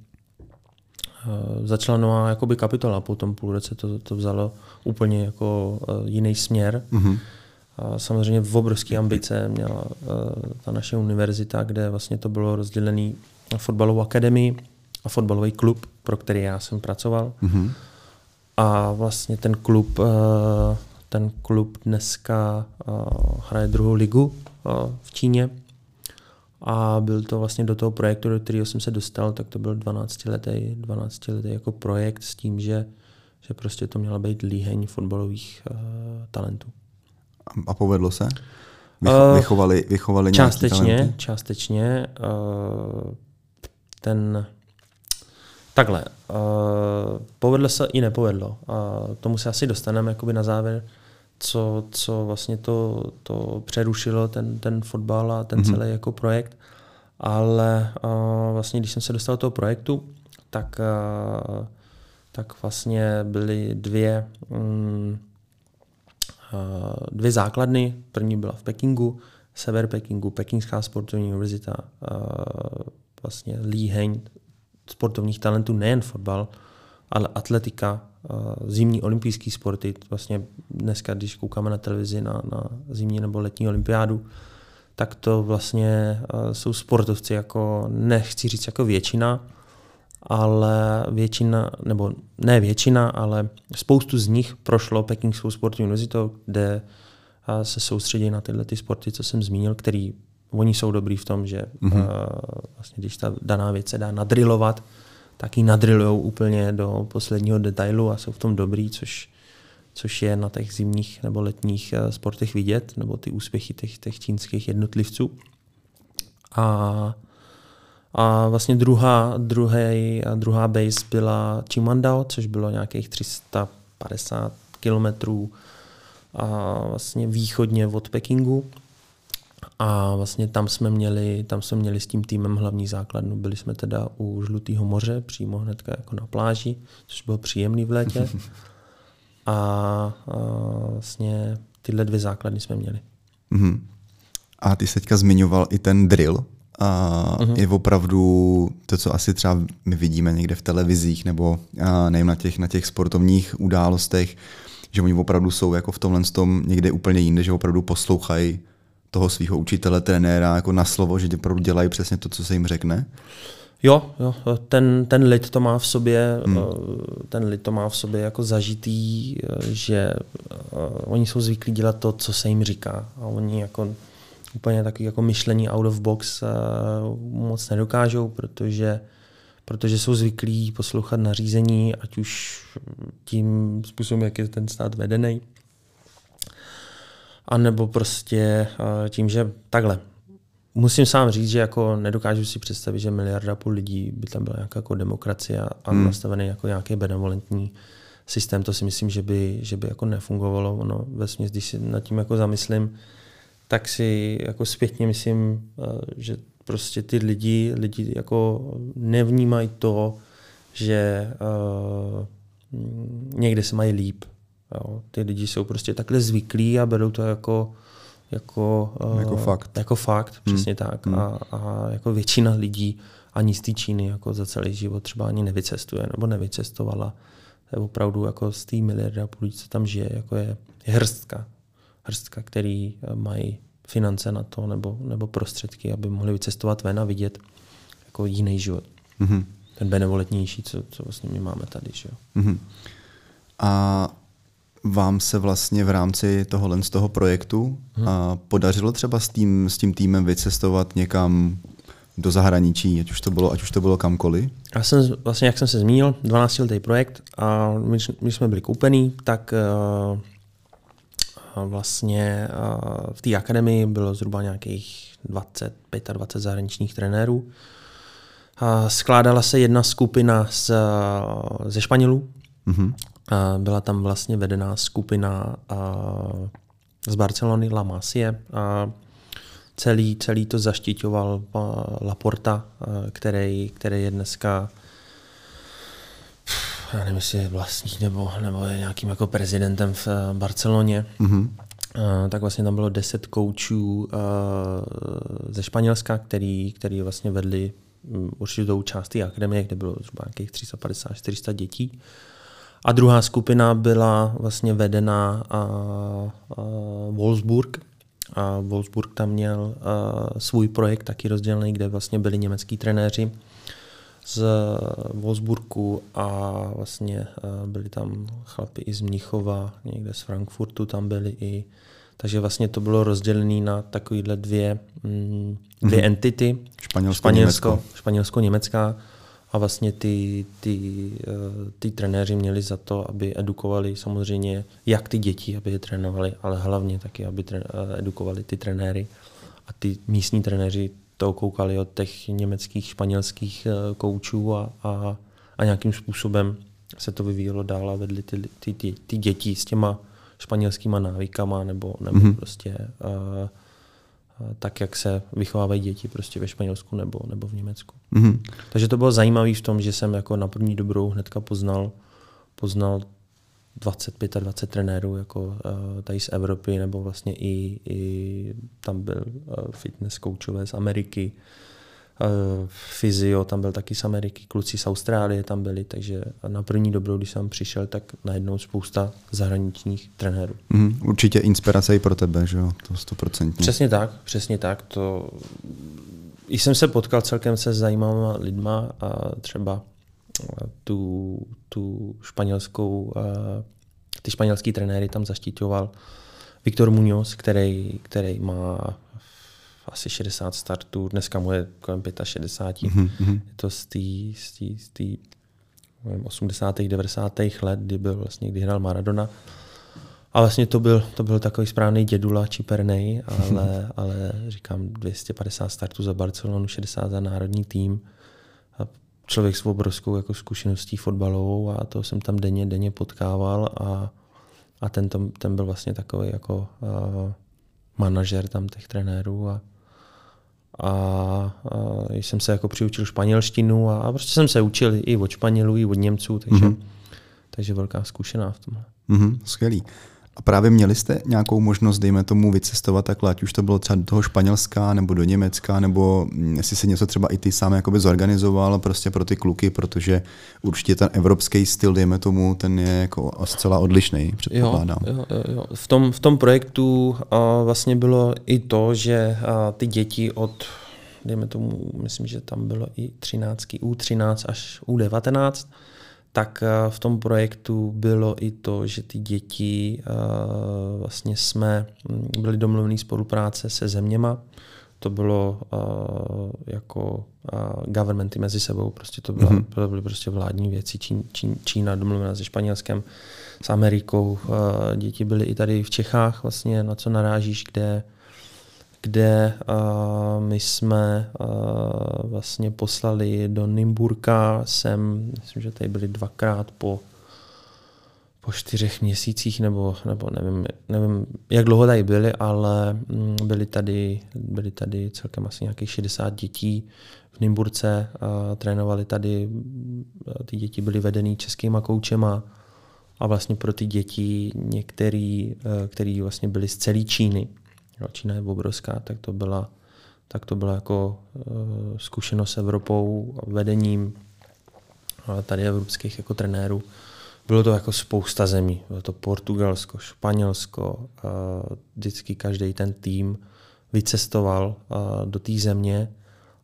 začala nová jakoby kapitola, po tom půl roce to, to vzalo úplně jako uh, jiný směr. Mm-hmm. A samozřejmě v obrovské ambice měla uh, ta naše univerzita, kde vlastně to bylo rozdělené na fotbalovou akademii a fotbalový klub, pro který já jsem pracoval. Mm-hmm. A vlastně ten klub, ten klub dneska hraje druhou ligu v Číně a byl to vlastně do toho projektu, do kterého jsem se dostal, tak to byl 12 letý, 12 letý jako projekt s tím, že, že prostě to měla být líheň fotbalových uh, talentů. A povedlo se? Vycho- vychovali, vychovali částečně, talenty? Částečně. Uh, ten, Takhle, uh, povedlo se i nepovedlo. Uh, tomu se asi dostaneme jakoby na závěr, co, co vlastně to, to přerušilo ten, ten fotbal a ten mm-hmm. celý jako projekt. Ale uh, vlastně, když jsem se dostal do toho projektu, tak, uh, tak vlastně byly dvě, um, uh, dvě základny. První byla v Pekingu, sever Pekingu, Pekingská sportovní univerzita, uh, vlastně Hein, sportovních talentů, nejen fotbal, ale atletika, zimní olympijské sporty. Vlastně dneska, když koukáme na televizi na, na zimní nebo letní olympiádu, tak to vlastně jsou sportovci jako, nechci říct jako většina, ale většina, nebo ne většina, ale spoustu z nich prošlo Pekingskou sportovní univerzitou, kde se soustředí na tyhle ty sporty, co jsem zmínil, který oni jsou dobrý v tom, že mm-hmm. uh, vlastně, když ta daná věc se dá nadrilovat, tak ji nadrilují úplně do posledního detailu a jsou v tom dobrý, což, což je na těch zimních nebo letních uh, sportech vidět, nebo ty úspěchy těch, těch čínských jednotlivců. A, a vlastně druhá, druhý, druhá base byla Chimandao, což bylo nějakých 350 kilometrů a vlastně východně od Pekingu. A vlastně tam jsme měli, tam jsme měli s tím týmem hlavní základnu. Byli jsme teda u Žlutého moře, přímo hnedka jako na pláži, což bylo příjemný v létě. A, a vlastně tyhle dvě základny jsme měli. Mm-hmm. A ty jsi teďka zmiňoval i ten drill. A uh-huh. je opravdu to, co asi třeba my vidíme někde v televizích nebo nevím, na těch, na těch sportovních událostech, že oni opravdu jsou jako v tomhle tom někde úplně jinde, že opravdu poslouchají toho svého učitele, trenéra jako na slovo, že opravdu dělají přesně to, co se jim řekne? Jo, jo ten, ten lid to má v sobě, hmm. Eh, ten lid to má v sobě jako zažitý, eh, že uh, oni jsou zvyklí dělat to, co se jim říká a oni jako úplně taky jako myšlení out of box moc nedokážou, protože protože jsou zvyklí poslouchat nařízení, ať už tím způsobem, jak je ten stát vedený, a nebo prostě uh, tím, že takhle. Musím sám říct, že jako nedokážu si představit, že miliarda půl lidí by tam byla nějaká jako demokracie a hmm. nastavený jako nějaký benevolentní systém. To si myslím, že by, že by jako nefungovalo. Ono ve když si nad tím jako zamyslím, tak si jako zpětně myslím, uh, že prostě ty lidi, lidi jako nevnímají to, že uh, někde se mají líp. Jo. Ty lidi jsou prostě takhle zvyklí a berou to jako jako, uh, jako fakt. Jako fakt, hmm. přesně tak. Hmm. A, a jako většina lidí ani z té Číny jako za celý život třeba ani nevycestuje nebo nevycestovala. To je opravdu jako z té miliardy a půl lidí, co tam žije, jako je, je hrstka. Hrstka, který eh, mají finance na to nebo, nebo prostředky, aby mohli vycestovat ven a vidět jako jiný život. Mm-hmm. Ten benevolentnější, co, co vlastně my máme tady. Že jo? Mm-hmm. A vám se vlastně v rámci tohohle z toho projektu hmm. a podařilo třeba s tím, s tím týmem vycestovat někam do zahraničí, ať už to bylo, ať už to bylo kamkoliv? Já jsem, vlastně, jak jsem se zmínil, 12 letý projekt a my, my jsme byli koupení, tak uh, vlastně uh, v té akademii bylo zhruba nějakých 20, 25 zahraničních trenérů. Uh, skládala se jedna skupina z, ze Španělů, mm-hmm. Byla tam vlastně vedená skupina z Barcelony La Masie. Celý, celý to zaštiťoval Laporta, který, který je dneska já nevím, jestli je vlastník nebo, nebo je nějakým jako prezidentem v Barceloně. Mm-hmm. tak vlastně tam bylo deset koučů ze Španělska, který, který vlastně vedli mm, určitou část té akademie, kde bylo zhruba nějakých 350-400 dětí. A druhá skupina byla vlastně vedená a, a Wolfsburg. A Wolfsburg tam měl a, svůj projekt taky rozdělený, kde vlastně byli německý trenéři z Wolfsburgu a vlastně a byli tam chlapi i z Mnichova, někde z Frankfurtu tam byli i takže vlastně to bylo rozdělené na takovéhle dvě, mm, dvě mm-hmm. entity. Španělsko, Španělsko, Španělsko-německá a vlastně ty, ty, eh, ty trenéři měli za to, aby edukovali samozřejmě jak ty děti, aby je trénovali, ale hlavně taky, aby eh, edukovali ty trenéry. A ty místní trenéři to koukali od těch německých, španělských eh, koučů a, a, a nějakým způsobem se to vyvíjelo dál a vedli ty, ty, ty, ty děti s těma španělskýma návykama nebo, nebo mm-hmm. prostě uh, tak, jak se vychovávají děti prostě ve Španělsku nebo, nebo v Německu. Mm-hmm. Takže to bylo zajímavé v tom, že jsem jako na první dobrou hnedka poznal, poznal 25 a 20 trenérů jako uh, tady z Evropy, nebo vlastně i, i tam byl uh, fitness coachové z Ameriky, uh, fyzio tam byl taky z Ameriky, kluci z Austrálie tam byli, takže na první dobrou, když jsem přišel, tak najednou spousta zahraničních trenérů. Mm, určitě inspirace i pro tebe, že jo, to 100%. Přesně tak, přesně tak, to i jsem se potkal celkem se zajímavými lidma a třeba tu, tu španělskou, ty španělský trenéry tam zaštiťoval Viktor Muñoz, který, který má asi 60 startů, dneska mu je kolem 65. Mm-hmm. Je to z té z z 80. 90. let, kdy byl vlastně, kdy hrál Maradona. A vlastně to byl, to byl takový správný dědula čipernej, ale, ale říkám 250 startů za Barcelonu, 60 za národní tým. A člověk s obrovskou jako zkušeností fotbalovou a to jsem tam denně, denně potkával a, a ten, tam, ten byl vlastně takový jako uh, manažer tam těch trenérů a, a, a jsem se jako přiučil španělštinu a, a prostě jsem se učil i od Španělů, i od Němců, takže, mm-hmm. takže velká zkušená v tomhle. Mm-hmm, skvělý. A právě měli jste nějakou možnost, dejme tomu, vycestovat takhle, ať už to bylo třeba do toho Španělska nebo do Německa, nebo mm, jestli se něco třeba i ty sám jakoby zorganizoval prostě pro ty kluky, protože určitě ten evropský styl, dejme tomu, ten je jako zcela odlišný, předpokládám. Jo, jo, jo. V, tom, v tom projektu a vlastně bylo i to, že a ty děti od dejme tomu, myslím, že tam bylo i 13, U13 až U19, tak eh, v tom projektu bylo i to, že ty děti eh, vlastně jsme hm, byli domluvený spolupráce se zeměma, to bylo uh, jako governmenty mezi sebou, prostě to, byla, mm-hmm. byly prostě vládní věci, Čín, Čín, Čína domluvená se Španělskem, s Amerikou, děti byly i tady v Čechách, vlastně na co narážíš, kde kde uh, my jsme uh, vlastně poslali do Nymburka, jsem, myslím, že tady byli dvakrát po, po čtyřech měsících, nebo, nebo nevím, nevím, jak dlouho tady byli, ale mm, byli tady, byli tady celkem asi nějakých 60 dětí v Nymburce, uh, trénovali tady, ty děti byly vedený českýma koučema a vlastně pro ty děti některý, který vlastně byli z celé Číny, Čína je obrovská, tak to byla, tak to byla jako uh, zkušenost s Evropou, vedením tady evropských jako trenérů. Bylo to jako spousta zemí. Bylo to Portugalsko, Španělsko, uh, vždycky každý ten tým vycestoval uh, do té země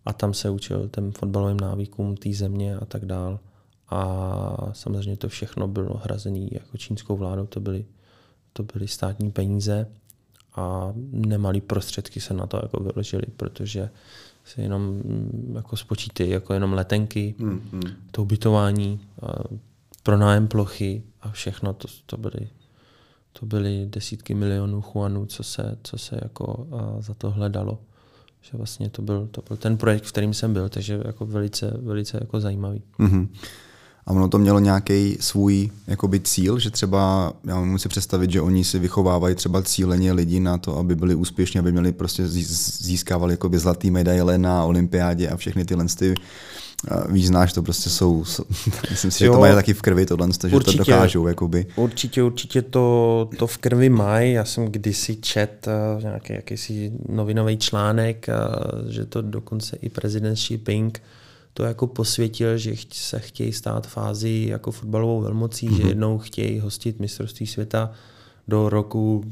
a tam se učil těm fotbalovým návykům té země a tak dál. A samozřejmě to všechno bylo hrazené jako čínskou vládou, to byly, to byly státní peníze a nemalý prostředky se na to jako vyložili, protože se jenom mm, jako spočítají jako jenom letenky, mm, mm. to ubytování, pronájem plochy a všechno, to, to byly to byly desítky milionů chuanů, co se, co se jako za to hledalo. Že vlastně to byl, to byl ten projekt, v kterým jsem byl, takže jako velice, velice jako zajímavý. Mm-hmm. A ono to mělo nějaký svůj jakoby, cíl, že třeba, já si představit, že oni si vychovávají třeba cíleně lidi na to, aby byli úspěšní, aby měli prostě získávali jakoby zlatý medaile na olympiádě a všechny tyhle ty Víš, znáš to, prostě jsou, jsou myslím si, že jo, to mají taky v krvi tohle, že určitě, to dokážou. Jakoby. Určitě, určitě to, to v krvi mají. Já jsem kdysi čet uh, nějaký jakýsi novinový článek, uh, že to dokonce i prezident Xi Jinping to jako posvětil, že se chtějí stát fázi jako fotbalovou velmocí, mm-hmm. že mhm. jednou chtějí hostit mistrovství světa do roku,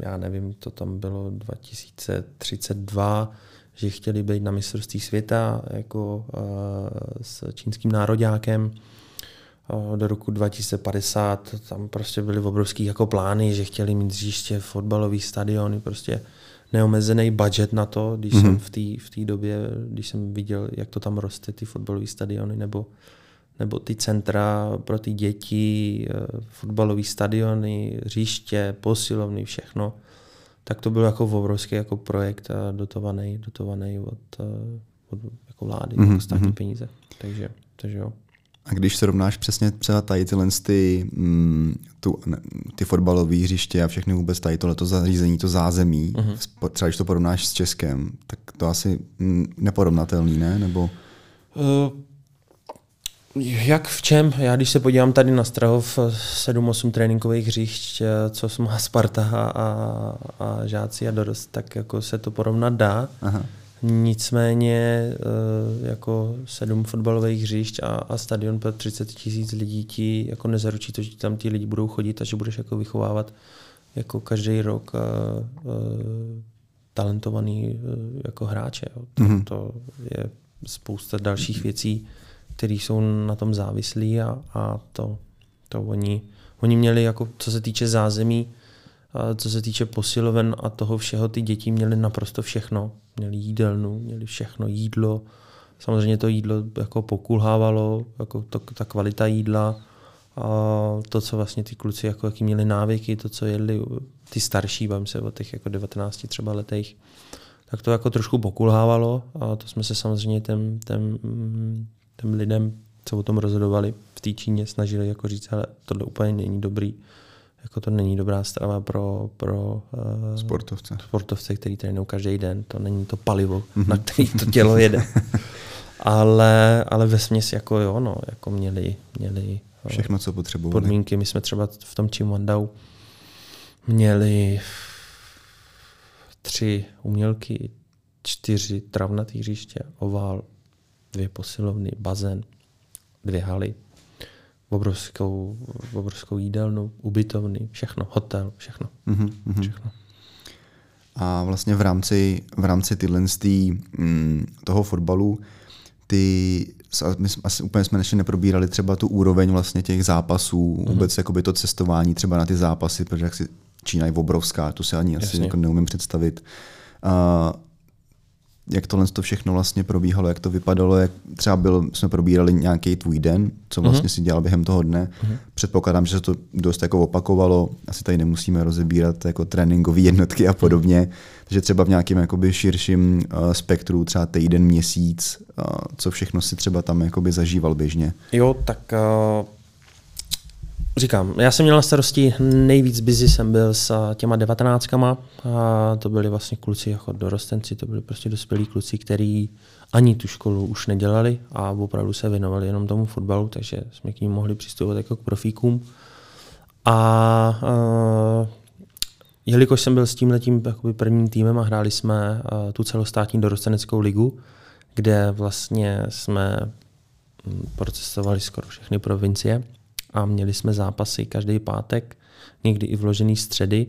já nevím, to tam bylo 2032, že chtěli být na mistrovství světa jako uh, s čínským nároďákem uh, do roku 2050. Tam prostě byly obrovský jako plány, že chtěli mít hřiště, fotbalový stadiony, prostě neomezený budget na to, když mm-hmm. jsem v té v době, když jsem viděl, jak to tam roste, ty fotbalové stadiony nebo, nebo ty centra pro ty děti, eh, fotbalové stadiony, hřiště, posilovny, všechno, tak to byl jako obrovský jako projekt dotovaný, dotovaný od, eh, od jako vlády, mm-hmm. jako státní mhm. peníze. Takže, takže jo. A když se rovnáš přesně třeba tady tyhle ty, mm, tu, ty fotbalové hřiště a všechny vůbec tady tohleto zařízení, to zázemí, uh-huh. třeba když to porovnáš s Českem, tak to asi mm, neporovnatelný, ne? Nebo... Uh, jak v čem? Já když se podívám tady na Strahov 7-8 tréninkových hřišť, eh, co má Sparta a, a žáci a dorost, tak jako se to porovnat dá. Aha. Nicméně eh, jako sedm fotbalových hřišť a, a stadion pro 30 tisíc lidí ti jako nezaručí to, že tam ti lidi budou chodit a že budeš jako vychovávat jako každý rok a, a, talentovaný jako hráče. Jo. To, mm-hmm. to je spousta dalších věcí, které jsou na tom závislí a, a to, to oni, oni měli jako, co se týče zázemí, co se týče posiloven a toho všeho, ty děti měly naprosto všechno. Měli jídelnu, měli všechno, jídlo. Samozřejmě to jídlo jako pokulhávalo, jako to, ta kvalita jídla, a to, co vlastně ty kluci, jako jaký měli návyky, to, co jedli ty starší, bavím se o těch jako 19 třeba letech, tak to jako trošku pokulhávalo a to jsme se samozřejmě těm, těm, těm lidem, co o tom rozhodovali v té Číně, snažili jako říct, ale tohle úplně není dobrý jako to není dobrá strava pro, pro uh, sportovce. sportovce, který trénují každý den. To není to palivo, mm-hmm. na který to tělo jede. ale, ale ve směs jako jo, no, jako měli, měli eh, všechno, co potřebovali. Podmínky. My jsme třeba v tom Chimwandau měli tři umělky, čtyři travnatý hřiště, ovál, dvě posilovny, bazén, dvě haly, obrovskou, obrovskou jídelnu, ubytovny, všechno, hotel, všechno. Mm-hmm. všechno. A vlastně v rámci, v rámci tyhle mm, toho fotbalu, ty, my asi úplně jsme ještě neprobírali třeba tu úroveň vlastně těch zápasů, mm-hmm. vůbec jakoby to cestování třeba na ty zápasy, protože jak si Čína je obrovská, to si ani Jasně. asi jako neumím představit. Uh, jak tohle to všechno vlastně probíhalo, jak to vypadalo, jak třeba byl, jsme probírali nějaký tvůj den, co vlastně mm-hmm. si dělal během toho dne. Mm-hmm. Předpokládám, že se to dost jako opakovalo, asi tady nemusíme rozebírat jako tréninkové jednotky a podobně, takže třeba v nějakém jakoby širším uh, spektru, třeba týden, měsíc, uh, co všechno si třeba tam jakoby zažíval běžně. Jo, tak uh Říkám, já jsem měl na starosti nejvíc busy jsem byl s těma devatenáctkama a to byli vlastně kluci jako dorostenci, to byli prostě dospělí kluci, kteří ani tu školu už nedělali a opravdu se věnovali jenom tomu fotbalu, takže jsme k ním mohli přistupovat jako k profíkům. A, a jelikož jsem byl s tím letím prvním týmem a hráli jsme tu celostátní dorosteneckou ligu, kde vlastně jsme hm, procestovali skoro všechny provincie, a měli jsme zápasy každý pátek, někdy i vložený středy.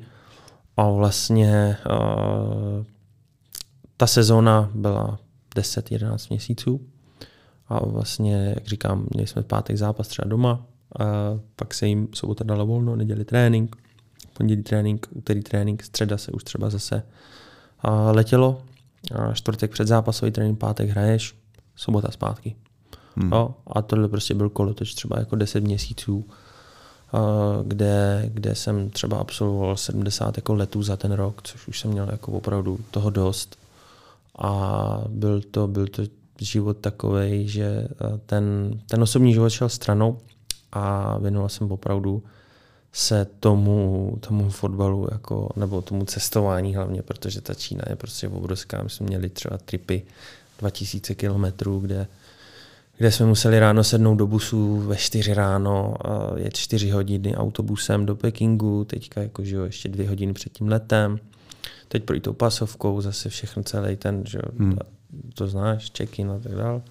A vlastně uh, ta sezóna byla 10-11 měsíců. A vlastně, jak říkám, měli jsme pátek zápas třeba doma, a pak se jim sobota dala volno, neděli trénink, pondělí trénink, úterý trénink, středa se už třeba zase a letělo, a čtvrtek před zápasový trénink, pátek hraješ, sobota zpátky. Hmm. Jo? A tohle prostě byl kolotoč třeba jako 10 měsíců, kde, kde jsem třeba absolvoval 70 jako letů za ten rok, což už jsem měl jako opravdu toho dost. A byl to, byl to život takový, že ten, ten osobní život šel stranou a věnoval jsem opravdu se tomu, tomu fotbalu, jako, nebo tomu cestování hlavně, protože ta Čína je prostě obrovská. My jsme měli třeba tripy 2000 kilometrů, kde kde jsme museli ráno sednout do busu ve 4 ráno, je 4 hodiny autobusem do Pekingu, teďka jako, že jo, ještě dvě hodiny před tím letem, teď projít tou pasovkou, zase všechno celý ten, že jo, hmm. to znáš, check-in a tak dále.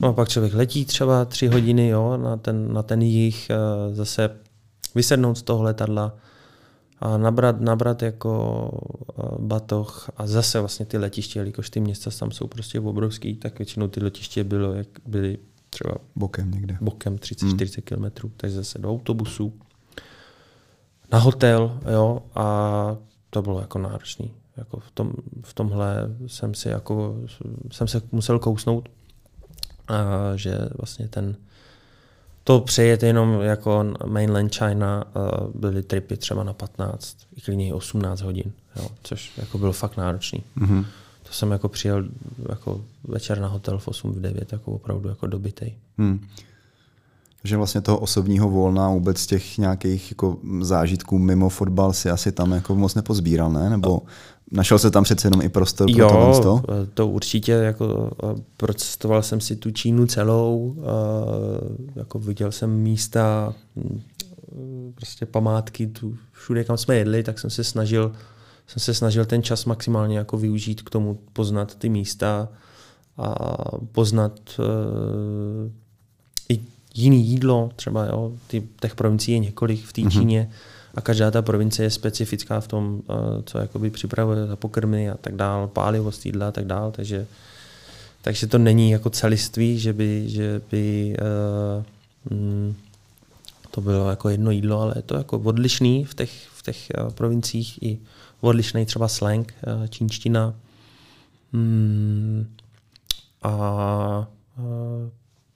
No a pak člověk letí třeba tři hodiny jo, na, ten, na ten jich, zase vysednout z toho letadla, a nabrat, nabrat jako batoh a zase vlastně ty letiště, jelikož ty města tam jsou prostě obrovský, tak většinou ty letiště bylo, jak byly třeba bokem někde. Bokem 30-40 hmm. km, takže zase do autobusu, na hotel, jo, a to bylo jako náročný. Jako v, tom, v tomhle jsem si jako, jsem se musel kousnout, a že vlastně ten, to přejet jenom jako mainland China, uh, byly tripy třeba na 15, i klidně 18 hodin, jo, což jako bylo fakt náročný. Mm-hmm. To jsem jako přijel jako večer na hotel v 8 v 9, jako opravdu jako dobitej. Hmm. Že vlastně toho osobního volna vůbec těch nějakých jako zážitků mimo fotbal si asi tam jako moc nepozbíral, ne? Nebo našel se tam přece jenom i prostor jo, pro tohle? to? to určitě, jako procestoval jsem si tu Čínu celou, jako viděl jsem místa, prostě památky, tu všude, kam jsme jedli, tak jsem se snažil, jsem se snažil ten čas maximálně jako využít k tomu, poznat ty místa a poznat uh, i jiný jídlo, třeba jo, ty, těch provincií je několik v té mm-hmm. A každá ta provincie je specifická v tom, uh, co jakoby připravuje za pokrmy a tak dál, pálivost jídla a tak dál, takže, takže to není jako celiství, že by, že by uh, mm, to bylo jako jedno jídlo, ale je to jako odlišný v těch, v těch uh, provinciích i odlišný třeba slang, čínština. Mm, a uh,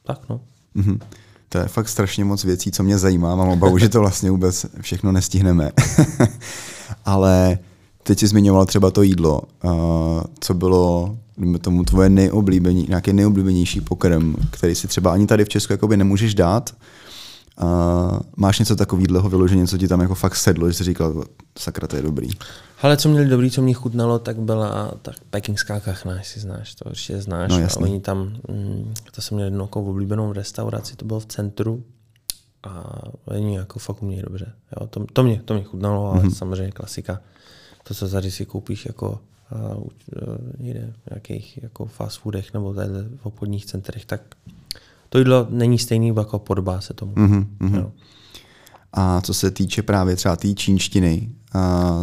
tak no. Mm-hmm. To je fakt strašně moc věcí, co mě zajímá. Mám obavu, že to vlastně vůbec všechno nestihneme. Ale teď jsi zmiňoval třeba to jídlo. Co bylo tomu tvoje nejoblíbení, nějaký nejoblíbenější pokrm, který si třeba ani tady v Česku nemůžeš dát, Uh, máš něco takového vyloženě, co ti tam jako fakt sedlo, že jsi říkal, sakra, to je dobrý. Ale co měli dobrý, co mě chutnalo, tak byla tak pekingská kachna, jestli znáš, to určitě znáš. No, a oni tam, mm, to jsem měl jednou jako oblíbenou restauraci, to bylo v centru a oni jako fakt umějí dobře. Jo, to, to, mě, to mě chutnalo, ale mm-hmm. samozřejmě klasika. To, co tady si koupíš jako a, uh, někde v nějakých jako fast foodech nebo tady v obchodních centrech, tak to jídlo není stejný, jako podobá se tomu. Mm-hmm. Jo. A co se týče právě třeba té tý čínštiny, uh,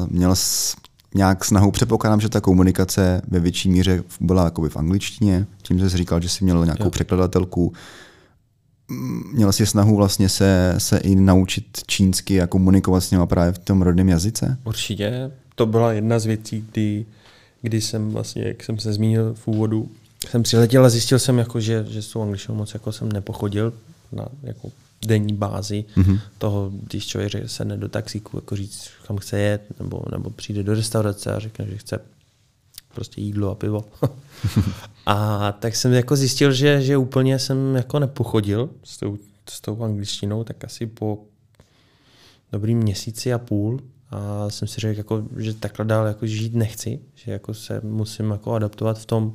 měl jsi nějak snahu, předpokládám, že ta komunikace ve větší míře byla jakoby v angličtině, tím jsi říkal, že jsi měl nějakou jo. překladatelku. Měl jsi snahu vlastně se, se i naučit čínsky a komunikovat s něma právě v tom rodném jazyce? Určitě. To byla jedna z věcí, kdy, kdy jsem vlastně, jak jsem se zmínil v úvodu, jsem přiletěl a zjistil jsem, jako, že, že s tou angličtinou moc jako jsem nepochodil na jako denní bázi mm-hmm. toho, když člověk se do taxíku jako říct, kam chce jet, nebo, nebo přijde do restaurace a řekne, že chce prostě jídlo a pivo. a tak jsem jako zjistil, že, že úplně jsem jako nepochodil s tou, s tou angličtinou, tak asi po dobrým měsíci a půl a jsem si řekl, jako, že takhle dál jako žít nechci, že jako se musím jako adaptovat v tom,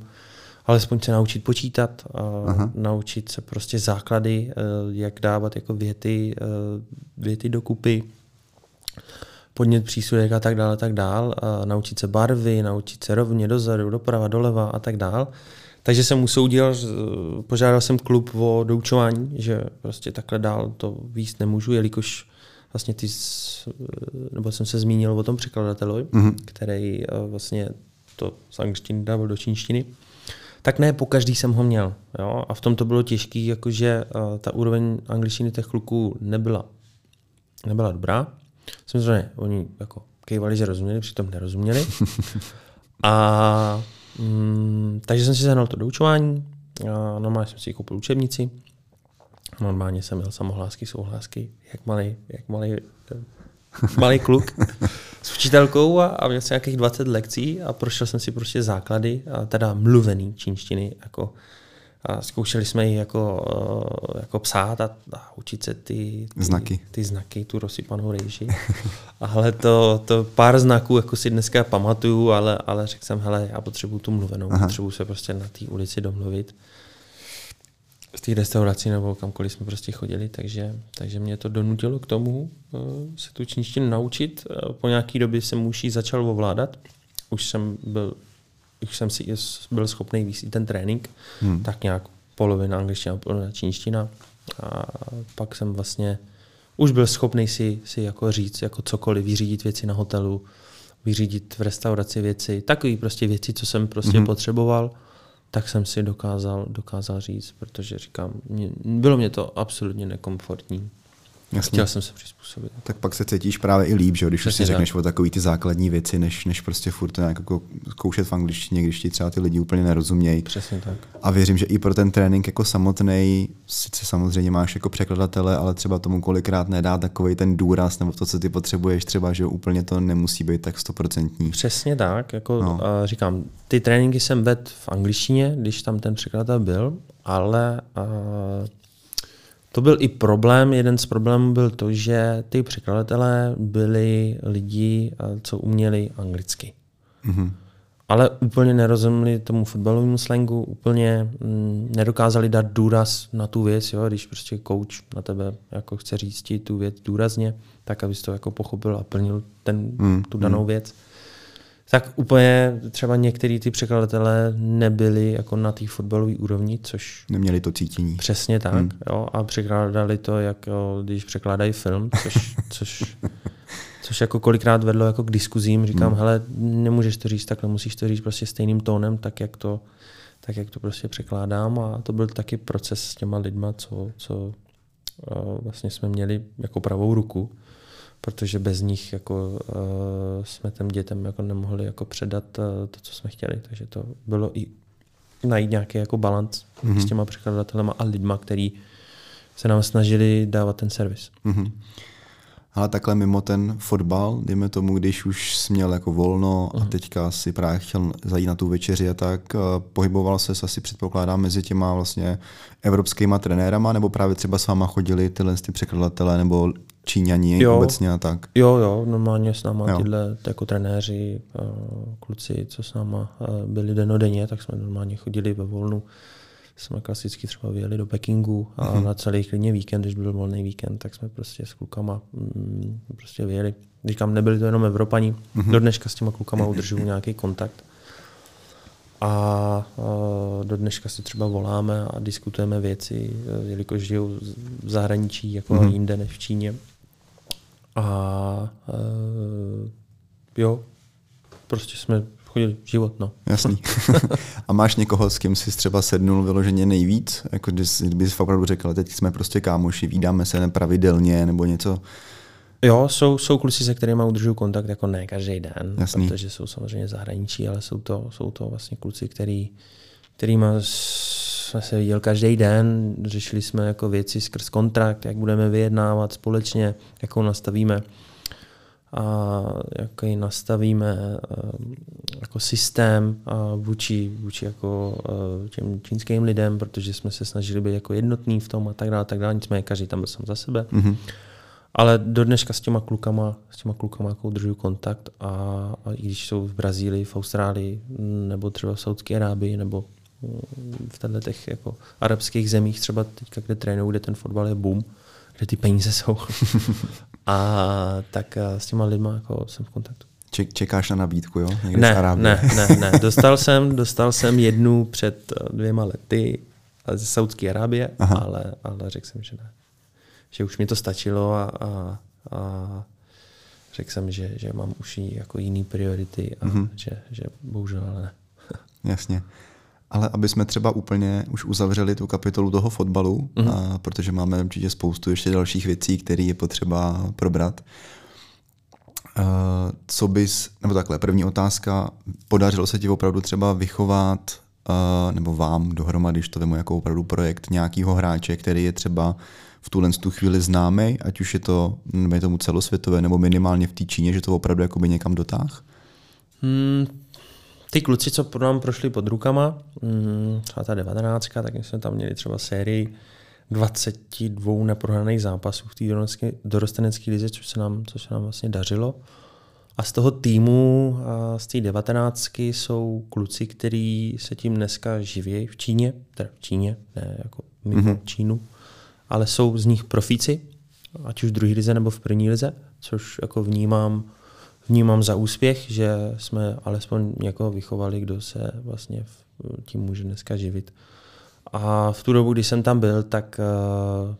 alespoň se naučit počítat, a naučit se prostě základy, eh, jak dávat jako věty, eh, věty dokupy, podnět přísudek a tak dále, tak dál, naučit se barvy, naučit se rovně dozadu, doprava, doleva a tak dál. Takže jsem musel udělat, požádal jsem klub o doučování, že prostě takhle dál to víc nemůžu, jelikož vlastně ty, nebo jsem se zmínil o tom překladateli, mm-hmm. který vlastně to z angličtiny dával do čínštiny tak ne po každý jsem ho měl. Jo? A v tom to bylo těžké, jakože uh, ta úroveň angličtiny těch kluků nebyla, nebyla dobrá. Samozřejmě oni jako kejvali, že rozuměli, přitom nerozuměli. A mm, takže jsem si zahnal to doučování, a normálně jsem si koupil učebnici, normálně jsem měl samohlásky, souhlásky, jak malý, jak malý malý kluk s učitelkou a, a měl jsem nějakých 20 lekcí a prošel jsem si prostě základy, a teda mluvený čínštiny, jako a zkoušeli jsme ji jako, eh, jako psát a, a učit se ty, ty znaky, ty znaky tu rozsypanou rejži. ale to, to pár znaků jako si dneska pamatuju, ale, ale řekl jsem, hele, já potřebuju tu mluvenou, Aha. potřebuju se prostě na té ulici domluvit v té restauraci nebo kamkoliv jsme prostě chodili, takže, takže mě to donutilo k tomu uh, se tu čínštinu naučit. Uh, po nějaký době jsem už ji začal ovládat. Už jsem byl, už jsem si byl schopný výsít ten trénink, hmm. tak nějak polovina angličtina, polovina čínština. A pak jsem vlastně už byl schopný si, si jako říct jako cokoliv, vyřídit věci na hotelu, vyřídit v restauraci věci, takové prostě věci, co jsem prostě hmm. potřeboval tak jsem si dokázal, dokázal říct, protože říkám, mě, bylo mě to absolutně nekomfortní. Jasně. Chtěl jsem se přizpůsobit. Tak pak se cítíš právě i líp, že? když Přesně už si řekneš tak. o takové ty základní věci, než, než prostě furt to nějak jako zkoušet v angličtině, když ti třeba ty lidi úplně nerozumějí. Přesně tak. A věřím, že i pro ten trénink jako samotný, sice samozřejmě máš jako překladatele, ale třeba tomu kolikrát nedá takový ten důraz nebo to, co ty potřebuješ, třeba, že úplně to nemusí být tak stoprocentní. Přesně tak. Jako, no. říkám, ty tréninky jsem vedl v angličtině, když tam ten překladatel byl, ale to byl i problém. Jeden z problémů byl to, že ty překladatelé byli lidi, co uměli anglicky. Mm-hmm. Ale úplně nerozuměli tomu fotbalovému slangu, úplně mm, nedokázali dát důraz na tu věc, jo? když prostě coach na tebe jako chce říct ti tu věc důrazně, tak abys to jako pochopil a plnil ten, mm, tu danou mm. věc tak úplně třeba některý ty překladatelé nebyli jako na té fotbalové úrovni, což... Neměli to cítění. Přesně tak. Hmm. Jo, a překládali to, jako když překládají film, což, což, což jako kolikrát vedlo jako k diskuzím. Říkám, hmm. hele, nemůžeš to říct takhle, musíš to říct prostě stejným tónem, tak jak to, tak jak to prostě překládám. A to byl taky proces s těma lidma, co, co vlastně jsme měli jako pravou ruku protože bez nich jako, uh, jsme těm dětem jako nemohli jako předat uh, to, co jsme chtěli. Takže to bylo i najít nějaký jako balans mm-hmm. s těma překladatelema a lidma, který se nám snažili dávat ten servis. Mm-hmm. Ale takhle mimo ten fotbal, dejme tomu, když už jsi měl jako volno a mhm. teďka si právě chtěl zajít na tu večeři a tak, uh, pohyboval se asi předpokládám mezi těma vlastně evropskýma trenérama, nebo právě třeba s váma chodili tyhle ty překladatelé nebo Číňani jo, obecně a tak. Jo, jo, normálně s náma jo. tyhle jako trenéři, eh, kluci, co s náma eh, byli denodenně, tak jsme normálně chodili ve volnu. Jsme klasicky třeba vyjeli do Pekingu a mm-hmm. na celý klidně víkend, když byl volný víkend, tak jsme prostě s klukama mm, prostě vyjeli. Říkám, nebyli to jenom Evropani, mm-hmm. do dneška s těma klukama udržuju nějaký kontakt. A, a do dneška si třeba voláme a diskutujeme věci, eh, jelikož žijou v zahraničí jako mm-hmm. jinde než v Číně. A uh, jo, prostě jsme chodili život, no. Jasný. a máš někoho, s kým jsi třeba sednul vyloženě nejvíc? Jako kdyby jsi opravdu řekl, teď jsme prostě kámoši, vídáme se nepravidelně nebo něco? Jo, jsou, jsou kluci, se kterými udržuju kontakt jako ne každý den, Jasný. protože jsou samozřejmě zahraničí, ale jsou to, jsou to vlastně kluci, který, kterými jsme se viděl každý den, řešili jsme jako věci skrz kontrakt, jak budeme vyjednávat společně, jakou nastavíme a jaký nastavíme eh, jako systém vůči, vůči jako eh, těm čínským lidem, protože jsme se snažili být jako jednotní v tom a tak dále, tak dále. Nicméně každý tam byl sám za sebe. Mm-hmm. Ale do dneška s těma klukama, s těma klukama jako udržuju kontakt a, a i když jsou v Brazílii, v Austrálii, nebo třeba v Saudské Arábii, nebo v těchto těch jako arabských zemích, třeba teďka, kde trénují, kde ten fotbal je boom, kde ty peníze jsou. a tak s těma lidma jako jsem v kontaktu. Čekáš na nabídku, jo? Někde ne, ne, ne, ne. Dostal jsem, dostal jsem jednu před eh, dvěma lety ze Saudské Arábie, ale, ale řekl jsem, že ne. Že už mi to stačilo a, a, a řekl jsem, že, že mám už jako jiný priority a mm-hmm. že, že bohužel ale ne. Jasně. Ale aby jsme třeba úplně už uzavřeli tu kapitolu toho fotbalu, mm-hmm. a, protože máme určitě spoustu ještě dalších věcí, které je potřeba probrat. Uh, co bys, nebo takhle, první otázka, podařilo se ti opravdu třeba vychovat, uh, nebo vám dohromady, když to vemu jako opravdu projekt nějakého hráče, který je třeba v tuhle tu chvíli známý, ať už je to, nebo tomu celosvětové, nebo minimálně v té Číně, že to opravdu jakoby někam dotáh? Hmm, ty kluci, co pro nám prošli pod rukama, mm, třeba ta 19, tak jsme tam měli třeba sérii 22 neprohraných zápasů v té dorostenecké lize, což se, nám, což se nám vlastně dařilo. A z toho týmu, a z té 19 jsou kluci, kteří se tím dneska živí v Číně, teda v Číně, ne jako mimo mm-hmm. Čínu, ale jsou z nich profíci, ať už v druhé lize nebo v první lize, což jako vnímám vnímám za úspěch, že jsme alespoň někoho vychovali, kdo se vlastně tím může dneska živit. A v tu dobu, kdy jsem tam byl, tak eh,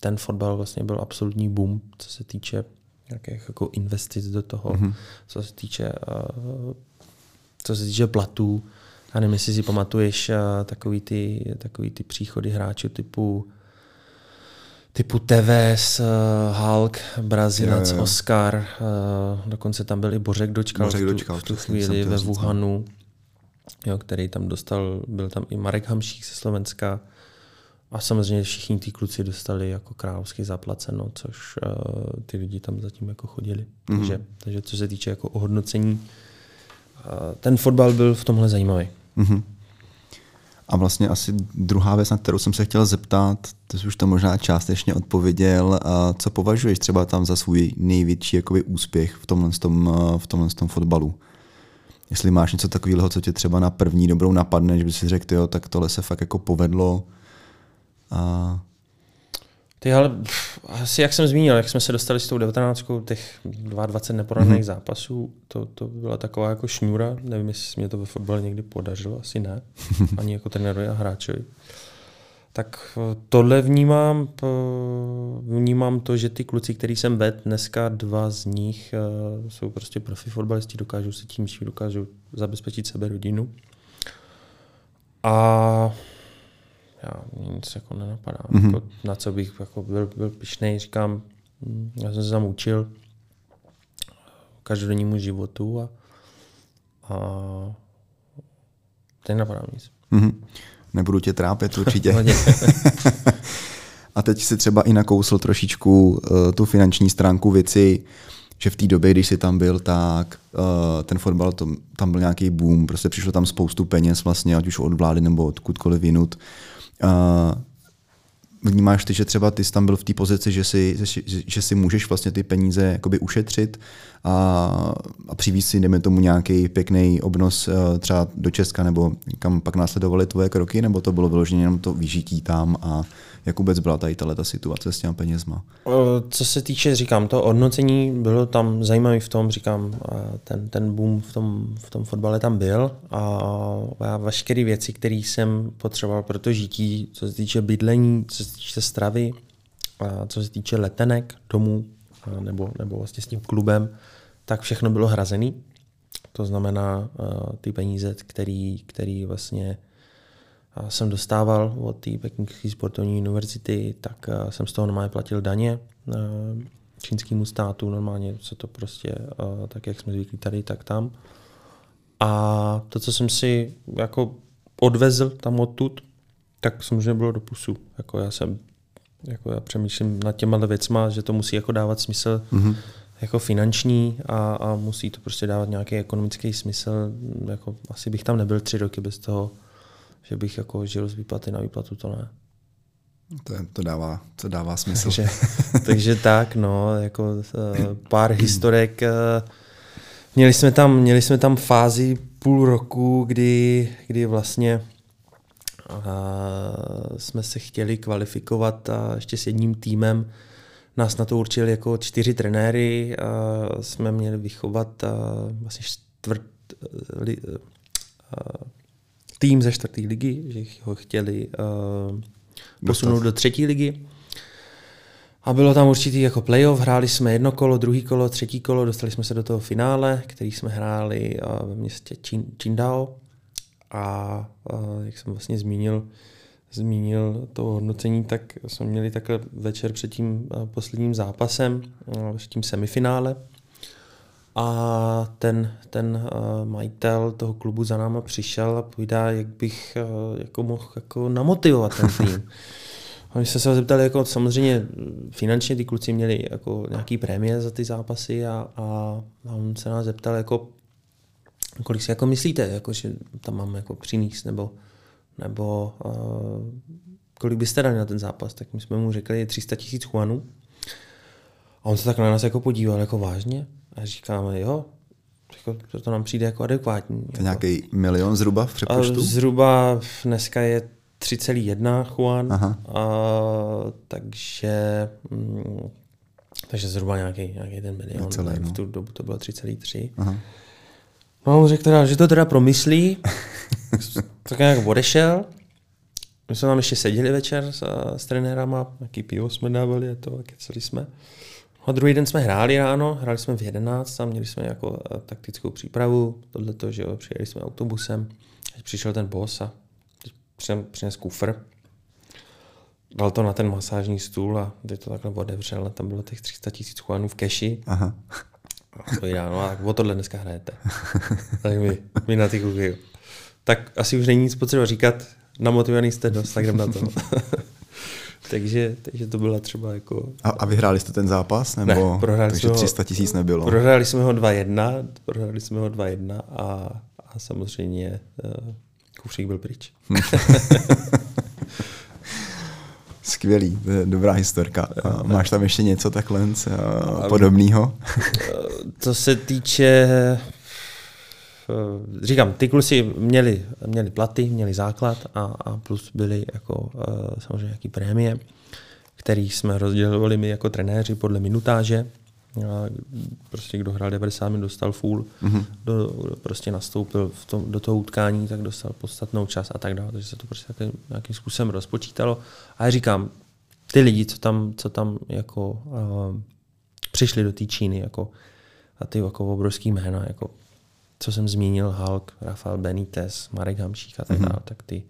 ten fotbal vlastně byl absolutní boom, co se týče nějakých jako investic do toho, mm-hmm. co se týče eh, co se týče platů. Já nevím, jestli si pamatuješ eh, takový ty, takový ty příchody hráčů typu typu Tevez, uh, Hulk, Brazilec, jo, jo. Oscar, uh, dokonce tam byl i Bořek dočkal, Bořek dočkal v tu, v tu chvíli ve Wuhanu, jo, který tam dostal, byl tam i Marek Hamšík ze Slovenska a samozřejmě všichni ty kluci dostali jako královsky zaplaceno, což uh, ty lidi tam zatím jako chodili. Mm-hmm. Takže, takže co se týče jako ohodnocení, uh, ten fotbal byl v tomhle zajímavý. Mm-hmm. A vlastně asi druhá věc, na kterou jsem se chtěl zeptat, to jsi už to možná částečně odpověděl, a co považuješ třeba tam za svůj největší jakoby, úspěch v tomhle, tom, v tomhle tom fotbalu? Jestli máš něco takového, co tě třeba na první dobrou napadne, že by si řekl, jo, tak tohle se fakt jako povedlo. A... Ty ale asi jak jsem zmínil, jak jsme se dostali s tou 19, těch 22 neporaných mm-hmm. zápasů, to, to byla taková jako šňůra, nevím, jestli mě to ve fotbale někdy podařilo, asi ne, ani jako trenérovi a hráčovi. Tak eh, tohle vnímám, vnímám to, že ty kluci, který jsem ved, dneska dva z nich eh, jsou prostě profi fotbalisti, dokážou si tím dokážou zabezpečit sebe rodinu. A já nic jako nenapadá. Mm-hmm. Jako, na co bych jako byl, byl pišnej, říkám, hm, já jsem se tam učil každodennímu životu a, a teď napadá nic. Mm-hmm. Nebudu tě trápit určitě. a teď si třeba i nakousl trošičku uh, tu finanční stránku věci, že v té době, když jsi tam byl, tak uh, ten fotbal, to, tam byl nějaký boom, prostě přišlo tam spoustu peněz vlastně, ať už od vlády nebo odkudkoliv jinut. Uh, 嗯 vnímáš ty, že třeba ty jsi tam byl v té pozici, že si, že, že si můžeš vlastně ty peníze jakoby ušetřit a, a přivízt si, dejme tomu, nějaký pěkný obnos uh, třeba do Česka, nebo kam pak následovaly tvoje kroky, nebo to bylo vyloženě jenom to vyžití tam a jak vůbec byla tady ta situace s těma penězma? Co se týče, říkám, to hodnocení bylo tam zajímavý v tom, říkám, ten, ten boom v tom, v tom fotbale tam byl a já veškeré věci, které jsem potřeboval pro to žití, co se týče bydlení, co se týče stravy, a co se týče letenek domů nebo, nebo vlastně s tím klubem, tak všechno bylo hrazený. To znamená ty peníze, který, který vlastně jsem dostával od té Pekingské sportovní univerzity, tak jsem z toho normálně platil daně čínskému státu, normálně se to prostě, tak jak jsme zvyklí tady, tak tam. A to, co jsem si jako odvezl tam odtud, tak samozřejmě bylo do pusu. Jako já jsem, jako já přemýšlím nad těma věcma, že to musí jako dávat smysl mm-hmm. jako finanční a, a musí to prostě dávat nějaký ekonomický smysl. Jako asi bych tam nebyl tři roky bez toho, že bych jako žil z výplaty na výplatu, to ne. To, to, dává, to dává smysl. takže, takže tak, no, jako uh, pár historek. Uh, měli, jsme tam, měli jsme tam fázi půl roku, kdy, kdy vlastně jsme se chtěli kvalifikovat a ještě s jedním týmem nás na to určili jako čtyři trenéry. Uh, jsme měli vychovat vlastně čtvrt, uh, tým ze čtvrté ligy, že ho chtěli posunout do třetí ligy. A bylo tam určitý jako playoff, hráli jsme jedno kolo, druhý kolo, třetí kolo, dostali jsme se do toho finále, který jsme hráli ve městě Qingdao. A uh, jak jsem vlastně zmínil, zmínil to hodnocení, tak jsme měli takhle večer před tím posledním zápasem, před tím semifinále, a ten, ten majitel toho klubu za náma přišel a povídá, jak bych jako mohl jako namotivovat ten tým. A my jsme se zeptali, jako samozřejmě finančně ty kluci měli jako nějaký prémie za ty zápasy a, a, on se nás zeptal, jako, kolik si jako myslíte, jako, že tam mám jako přinést, nebo, nebo uh, kolik byste dali na ten zápas, tak my jsme mu řekli 300 tisíc chuanů. A on se tak na nás jako podíval, jako vážně. A říkáme, jo, jako, to nám přijde jako adekvátní. To jako. nějaký milion zhruba v přepočtu? A zhruba dneska je 3,1 Juan, Aha. A, takže, mm, takže zhruba nějaký, nějaký ten milion. Necelé, no. V tu dobu to bylo 3,3. No on řekl teda, že to teda promyslí, tak nějak odešel. My jsme tam ještě seděli večer s, s trenérama, jaký pivo jsme dávali a to, keceli jsme. A druhý den jsme hráli ráno, hráli jsme v 11 a měli jsme jako eh, taktickou přípravu, tohleto, že jo, přijeli jsme autobusem, přišel ten boss a přines kufr, dal to na ten masážní stůl a teď to takhle otevřel a tam bylo těch 300 tisíc chuanů v keši. Aha. A to já, no a o tohle dneska hrajete. tak my, my na ty kuky. Tak asi už není nic potřeba říkat, namotivovaný jste dost, tak jdem na to. takže, takže to byla třeba jako... A, a vyhráli jste ten zápas? Nebo... Ne, prohráli takže jsme 300 tisíc nebylo? Prohráli jsme ho 2-1, prohráli jsme ho 2-1 a, a samozřejmě uh, kufřík byl pryč. Skvělý, dobrá historka. A máš tam ještě něco takhle podobného? Co se týče říkám, ty kluci měli, měli platy, měli základ a, a plus byly jako samozřejmě nějaký prémie, který jsme rozdělovali my jako trenéři podle minutáže. A prostě kdo hrál 90 minut, dostal full, mm-hmm. do, prostě nastoupil v tom, do toho utkání, tak dostal podstatnou čas a tak dále. Takže se to prostě taky, nějakým způsobem rozpočítalo. A já říkám, ty lidi, co tam, co tam jako uh, přišli do té Číny, jako, a ty jako obrovský jména, jako, co jsem zmínil, Hulk, Rafael Benitez, Marek Hamšík a tak mm-hmm. dále, tak ty,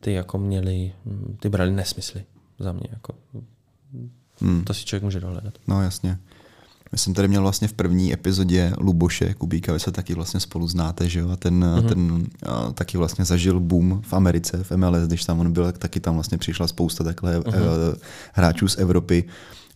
ty jako měli, ty brali nesmysly za mě. Jako, hmm. To si člověk může dohledat. No jasně. My jsem tady měl vlastně v první epizodě Luboše Kubíka, vy se taky vlastně spolu znáte, že jo? A ten, mm-hmm. ten a, taky vlastně zažil boom v Americe, v MLS, když tam on byl, taky tam vlastně přišla spousta takhle mm-hmm. hráčů z Evropy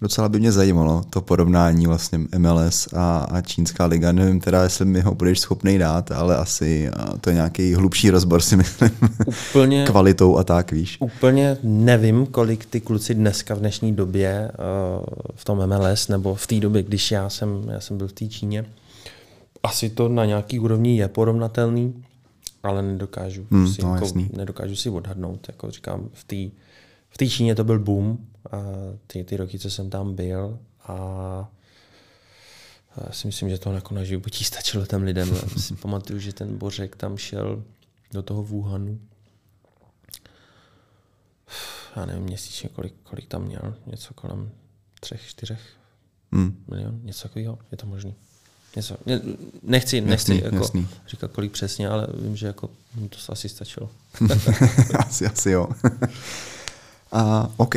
docela by mě zajímalo to porovnání vlastně MLS a, a čínská liga. Nevím teda, jestli mi ho budeš schopný dát, ale asi to je nějaký hlubší rozbor si myslím. Úplně, Kvalitou a tak, víš. Úplně nevím, kolik ty kluci dneska v dnešní době uh, v tom MLS, nebo v té době, když já jsem, já jsem byl v té Číně, asi to na nějaký úrovni je porovnatelný, ale nedokážu, hmm, si, no, jako, nedokážu si odhadnout. Jako říkám, v té v té Číně to byl boom, ty, ty roky, co jsem tam byl a já si myslím, že to jako na životí stačilo těm lidem. Já si pamatuju, že ten Bořek tam šel do toho Wuhanu. Já nevím měsíčně, kolik, kolik tam měl. Něco kolem třech, čtyřech hmm. milion, něco takového. Je to možné. Něco. Nechci, nechci jasný, jako jasný. říkat, kolik přesně, ale vím, že jako to asi stačilo. asi, asi jo. A OK,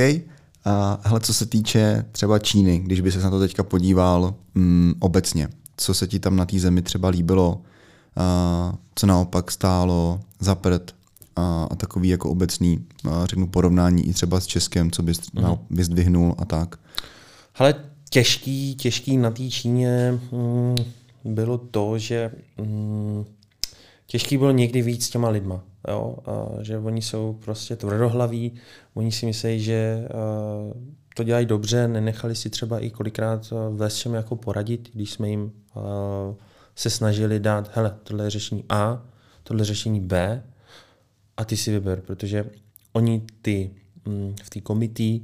a hele, co se týče třeba Číny, když by se na to teďka podíval mm, obecně, co se ti tam na té zemi třeba líbilo, a co naopak stálo za prd a, a takový jako obecný, a řeknu, porovnání i třeba s Českem, co bys mm. vyzdvihnul a tak. Ale těžký, těžký na té Číně mm, bylo to, že mm, těžký bylo někdy víc s těma lidma. Jo? A že oni jsou prostě tvrdohlaví, oni si myslí, že to dělají dobře, nenechali si třeba i kolikrát ve čem jako poradit, když jsme jim se snažili dát, hele, tohle je řešení A, tohle je řešení B a ty si vyber, protože oni ty mm, v té komití,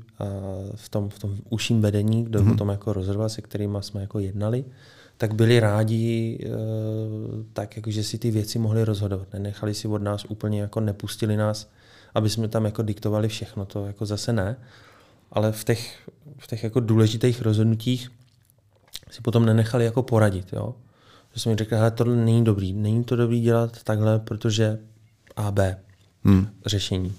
v tom, v tom užším vedení, kdo mm-hmm. o tom jako rozhodoval, se kterými jsme jako jednali, tak byli rádi, eh, tak jako, že si ty věci mohli rozhodovat. Nenechali si od nás úplně, jako nepustili nás, aby jsme tam jako diktovali všechno, to jako zase ne. Ale v těch, v těch jako důležitých rozhodnutích si potom nenechali jako poradit. Jo? Že jsme mi řekli, že tohle není dobrý, není to dobrý dělat takhle, protože A, B hmm. řešení.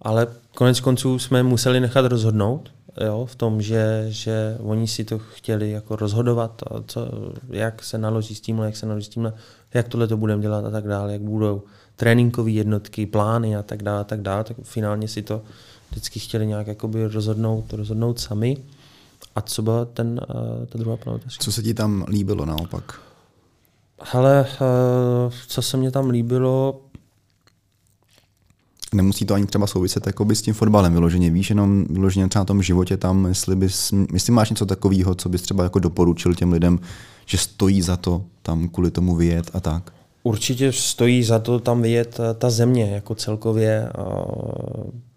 Ale konec konců jsme museli nechat rozhodnout jo, v tom, že, že oni si to chtěli jako rozhodovat, a co, jak se naloží s tímhle, jak se naloží s tímhle, jak tohle to budeme dělat a tak dále, jak budou tréninkové jednotky, plány a tak dále, a tak dále, tak finálně si to vždycky chtěli nějak jakoby rozhodnout, rozhodnout sami. A co byla ten, uh, ta druhá planeta? Co se ti tam líbilo naopak? Hele, uh, co se mě tam líbilo, nemusí to ani třeba souviset jakoby s tím fotbalem vyloženě. Víš, jenom vyloženě třeba na tom životě tam, jestli, bys, jestli máš něco takového, co bys třeba jako doporučil těm lidem, že stojí za to tam kvůli tomu vyjet a tak. Určitě stojí za to tam vyjet eh, ta země jako celkově,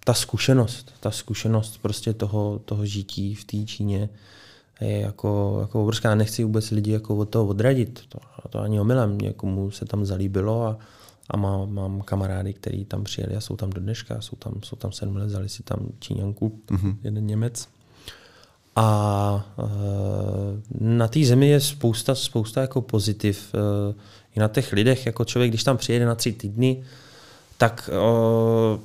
ta zkušenost, ta zkušenost prostě toho, toho žití v té Číně je jako, jako obrovská. Nechci vůbec lidi jako od toho odradit, to, to ani omylem, někomu se tam zalíbilo a, a má, mám kamarády, kteří tam přijeli a jsou tam do dneška, jsou tam, jsou tam sedm let, vzali si tam Číňanku, mm-hmm. jeden Němec. A e, na té zemi je spousta, spousta jako pozitiv. E, I na těch lidech, jako člověk, když tam přijede na tři týdny, tak, e,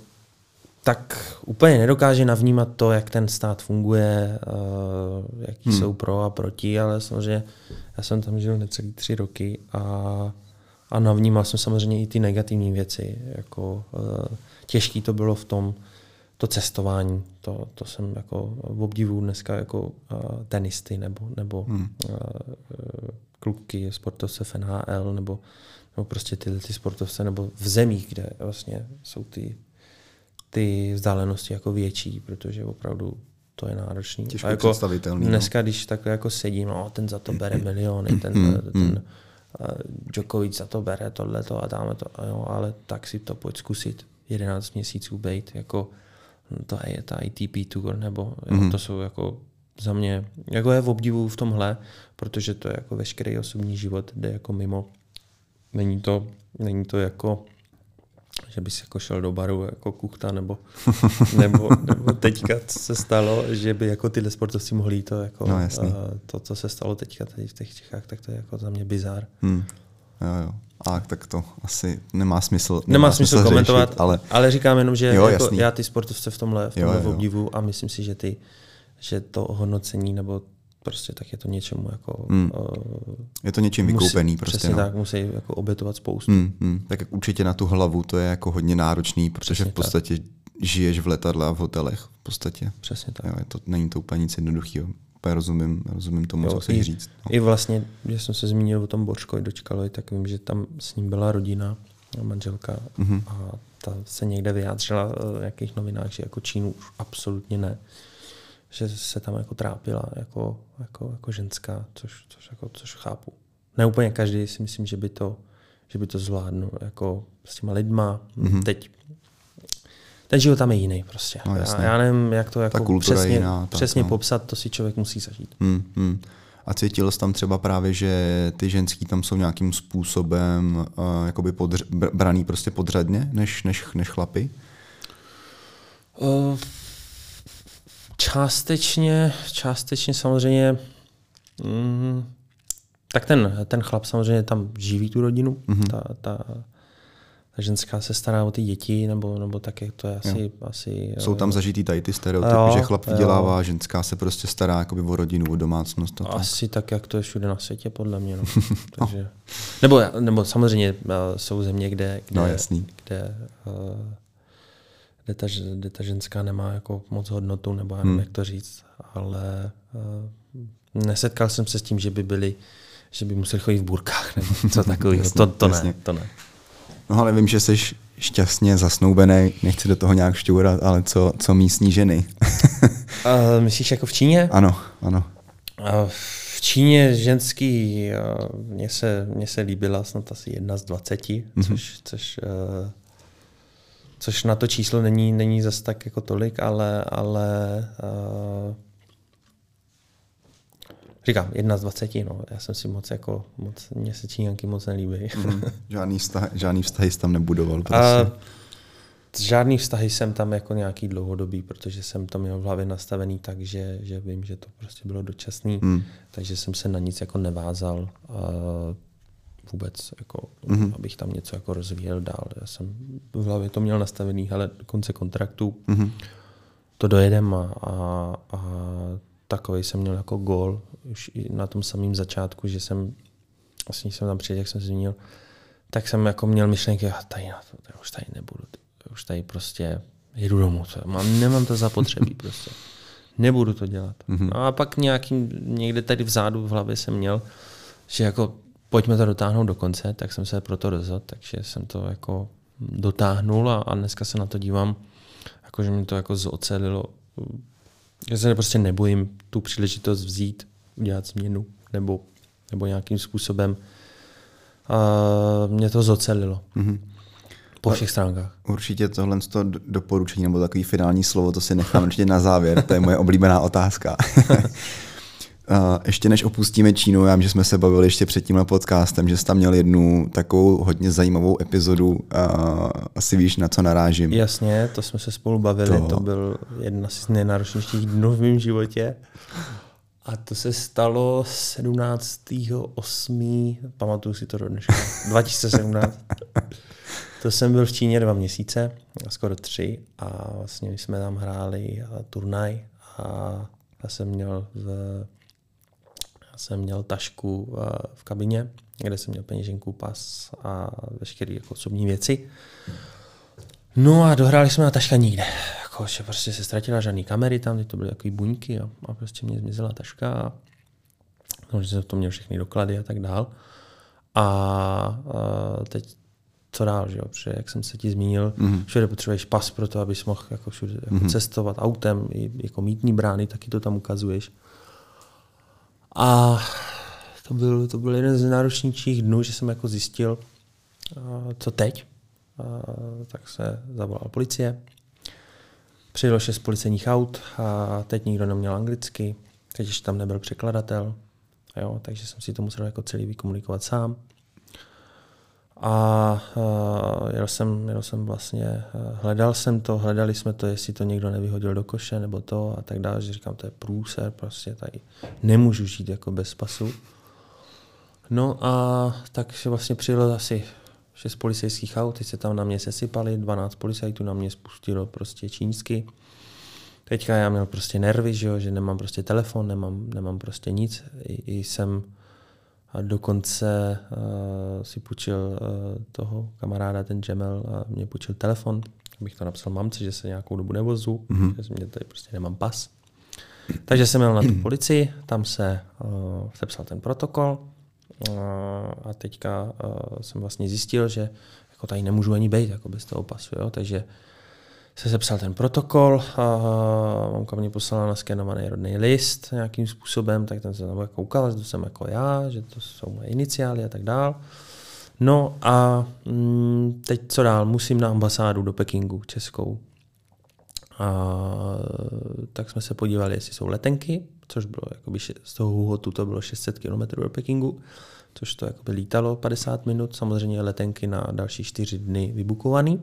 tak úplně nedokáže navnímat to, jak ten stát funguje, e, jaký hmm. jsou pro a proti, ale samozřejmě já jsem tam žil necelý tři roky a a navnímal jsem samozřejmě i ty negativní věci. Jako, uh, těžký to bylo v tom, to cestování, to, to jsem jako v obdivu dneska jako uh, tenisty nebo, nebo hmm. uh, kluky, sportovce v NHL nebo, nebo prostě tyhle ty sportovce, nebo v zemích, kde vlastně jsou ty, ty vzdálenosti jako větší, protože opravdu to je náročný. Těžko a jako představitelný. no. Dneska, když takhle jako sedím, no, ten za to bere miliony, ten, Mm, ten uh, Djokovic za to bere tohleto a dáme to, a jo, ale tak si to pojď zkusit 11 měsíců být, jako to je ta ITP Tour, nebo jo, Mhm. to jsou jako za mě, jako je v obdivu v tomhle, protože to je jako veškerý osobní život, jde jako mimo. Není to, není to jako že bys jako šel do baru jako kuchta, nebo, nebo, nebo teďka co se stalo, že by jako tyhle sportovci mohli jít to jako No, jasný. to, co se stalo teďka tady v těch Čechách, tak to je jako za mě bizár. Hmm. Jo, jo. A tak to asi nemá smysl. Nemá, Nemá smysl řešit, komentovat, ale, ale říkám jenom, že Jo, jako jasný. já ty sportovce v tomhle, v tomhle jo, jo. obdivu a myslím si, že ty, že to hodnocení nebo prostě tak je to něčemu jako Hmm. uh, Je to něčím vykoupený prostě. přesně no. tak, musí jako obětovat spoustu. Hmm, hmm. Tak jak určitě na tu hlavu to je jako hodně náročný, protože Přesně v podstatě žiješ v letadle a v hotelech. V podstatě. Přesně tak. Jo, je to, není to úplně nic jednoduchého. Úplně rozumím, rozumím tomu, Jo, co chceš i- říct. No. I vlastně, když jsem se zmínil o tom Bočkovi dočkalovi, tak vím, že tam s ním byla rodina, manželka Mhm. a ta se někde vyjádřila eh, v nějakých novinách, že jako Čínu už absolutně ne. Že se tam jako trápila jako, jako, jako ženská, což, což, jako, což chápu. Ne úplně každý si myslím, že by to, že by to zvládnul jako s těma lidma. Mhm. Teď ten život tam je jiný prostě. No, já, jasně. já nevím, jak to jako přesně, jiná, tak, přesně no. popsat, to si člověk musí zažít. Hmm, hmm. A cítil jsi tam třeba právě, že ty ženský tam jsou nějakým způsobem uh, jakoby podř- br- braný prostě podřadně než, než, než chlapy? Uh, částečně, částečně samozřejmě, mm, tak ten, ten chlap samozřejmě tam živí tu rodinu, Mhm. mm-hmm. ta, ta, ta ženská se stará o ty děti, nebo, nebo tak, jak to je asi... asi Jsou tam zažitý tady ty stereotypy, Jo, že chlap jo. vydělává, a ženská se prostě stará jakoby o rodinu, o domácnost. A tak. Asi tak, jak to je všude na světě, podle mě. No. Takže, nebo, nebo samozřejmě uh, jsou země, kde, kde, No, jasný. kde, uh, kde, ta, kde ta ženská nemá jako moc hodnotu, nebo já nevím, Hmm. jak to říct, ale uh, nesetkal jsem se s tím, že by byli že by museli chodit v burkách nebo co takového. Jasně, to, to jasně. ne, to ne. No ale vím, že jsi šťastně zasnoubený, nechci do toho nějak šťourat, ale co, co místní ženy? Uh, myslíš jako v Číně? ano, ano. A v Číně ženský, mně se, mně se líbila snad asi jedna z dvaceti, Mhm. což, což, eh, což na to číslo není, není zas tak jako tolik, ale, ale eh, říkám, jedna z dvaceti, no. Já jsem si moc jako, moc, mně se Číňanky moc nelíbí. Mm, žádný, vztah, žádný vztahy jsi tam nebudoval. Prostě. žádný vztahy jsem tam jako nějaký dlouhodobý, protože jsem to měl v hlavě nastavený tak, že, že vím, že to prostě bylo dočasný, Mm. takže jsem se na nic jako nevázal a vůbec, jako, Mhm. abych tam něco jako rozvíjel dál. Já jsem v hlavě to měl nastavený, ale do konce kontraktu Mhm. to dojedem a, a, a takový jsem měl jako gól už i na tom samém začátku, že jsem, vlastně jsem tam přijet, jak jsem zmínil, tak jsem jako měl myšlenky, já tady na to, já už tady nebudu, já už tady prostě jedu domů, co, mám, nemám to zapotřebí prostě. Nebudu to dělat. Mhm. No a pak nějakým, někde tady vzadu v hlavě jsem měl, že jako pojďme to dotáhnout do konce, tak jsem se proto rozhodl, takže jsem to jako dotáhnul a, a dneska se na to dívám, jako že mi to jako zocelilo. Já se prostě nebojím tu příležitost vzít, udělat změnu nebo, nebo nějakým způsobem. A mě to zocelilo. Mhm. Po všech stránkách. Určitě tohle z toho do- doporučení nebo takový finální slovo, to si nechám určitě na závěr, to je moje oblíbená otázka. Ještě než opustíme Čínu, já vím, že jsme se bavili ještě před tímhle podcastem, že jsi tam měl jednu takovou hodně zajímavou epizodu, asi víš, na co narážím. Jasně, to jsme se spolu bavili, To- to, byl jedna z nejnáročnějších dnů v mém životě. A to se stalo 17.8. Pamatuju si to do dneška. 2017. To jsem byl v Číně dva měsíce, skoro tři, a vlastně my jsme tam hráli turnaj a já jsem měl v, jsem měl tašku a, v kabině, kde jsem měl peněženku, pas a veškeré jako osobní věci. No a dohráli jsme na taška nikde. Jako, že prostě se ztratila žádný kamery tam, teď to byly takový buňky a, a prostě mě zmizela taška a no, že jsem to měl všechny doklady a tak dál. A, a teď co dál, že jo? Protože jak jsem se ti zmínil, mm-hmm. všude potřebuješ pas pro to, abys mohl jako všude jako mm-hmm. cestovat autem, i jako mítní brány, taky to tam ukazuješ. A to byl, to byl jeden z náročnějších dnů, že jsem jako zjistil, co teď. A, tak se zavolala policie. Přijelo šest policejních aut a teď nikdo neměl anglicky, teď ještě tam nebyl překladatel, jo, takže jsem si to musel jako celý vykomunikovat sám. A jel, jsem, jel jsem vlastně, hledal jsem to, hledali jsme to, jestli to někdo nevyhodil do koše nebo to a tak dále, že říkám, to je průser, prostě tady nemůžu žít jako bez pasu. No a takže vlastně přijelo asi šest policejských aut, teď se tam na mě sesypali, 12 policajtů na mě spustilo prostě čínsky. Teďka já měl prostě nervy, že, jo, že nemám prostě telefon, nemám, nemám prostě nic. I, i jsem a dokonce uh, si půjčil uh, toho kamaráda, ten Jamel, a mě půjčil telefon, abych to napsal mamce, že se nějakou dobu nevozu, mm-hmm. že mě tady prostě nemám pas. Takže jsem měl na tu policii, tam se uh, sepsal ten protokol uh, a teďka uh, jsem vlastně zjistil, že jako tady nemůžu ani být jako bez toho pasu, jo? takže se sepsal ten protokol, a mamka mě poslala na skenovaný rodný list nějakým způsobem, tak ten se tam jako ukázal, že to jsem jako já, že to jsou moje iniciály a tak dál. No a mm, teď co dál? Musím na ambasádu do Pekingu českou. A, tak jsme se podívali, jestli jsou letenky, což bylo jakoby z toho Huhotu to bylo 600 km do Pekingu, což to jakoby lítalo 50 minut, samozřejmě letenky na další 4 dny vybukovaný.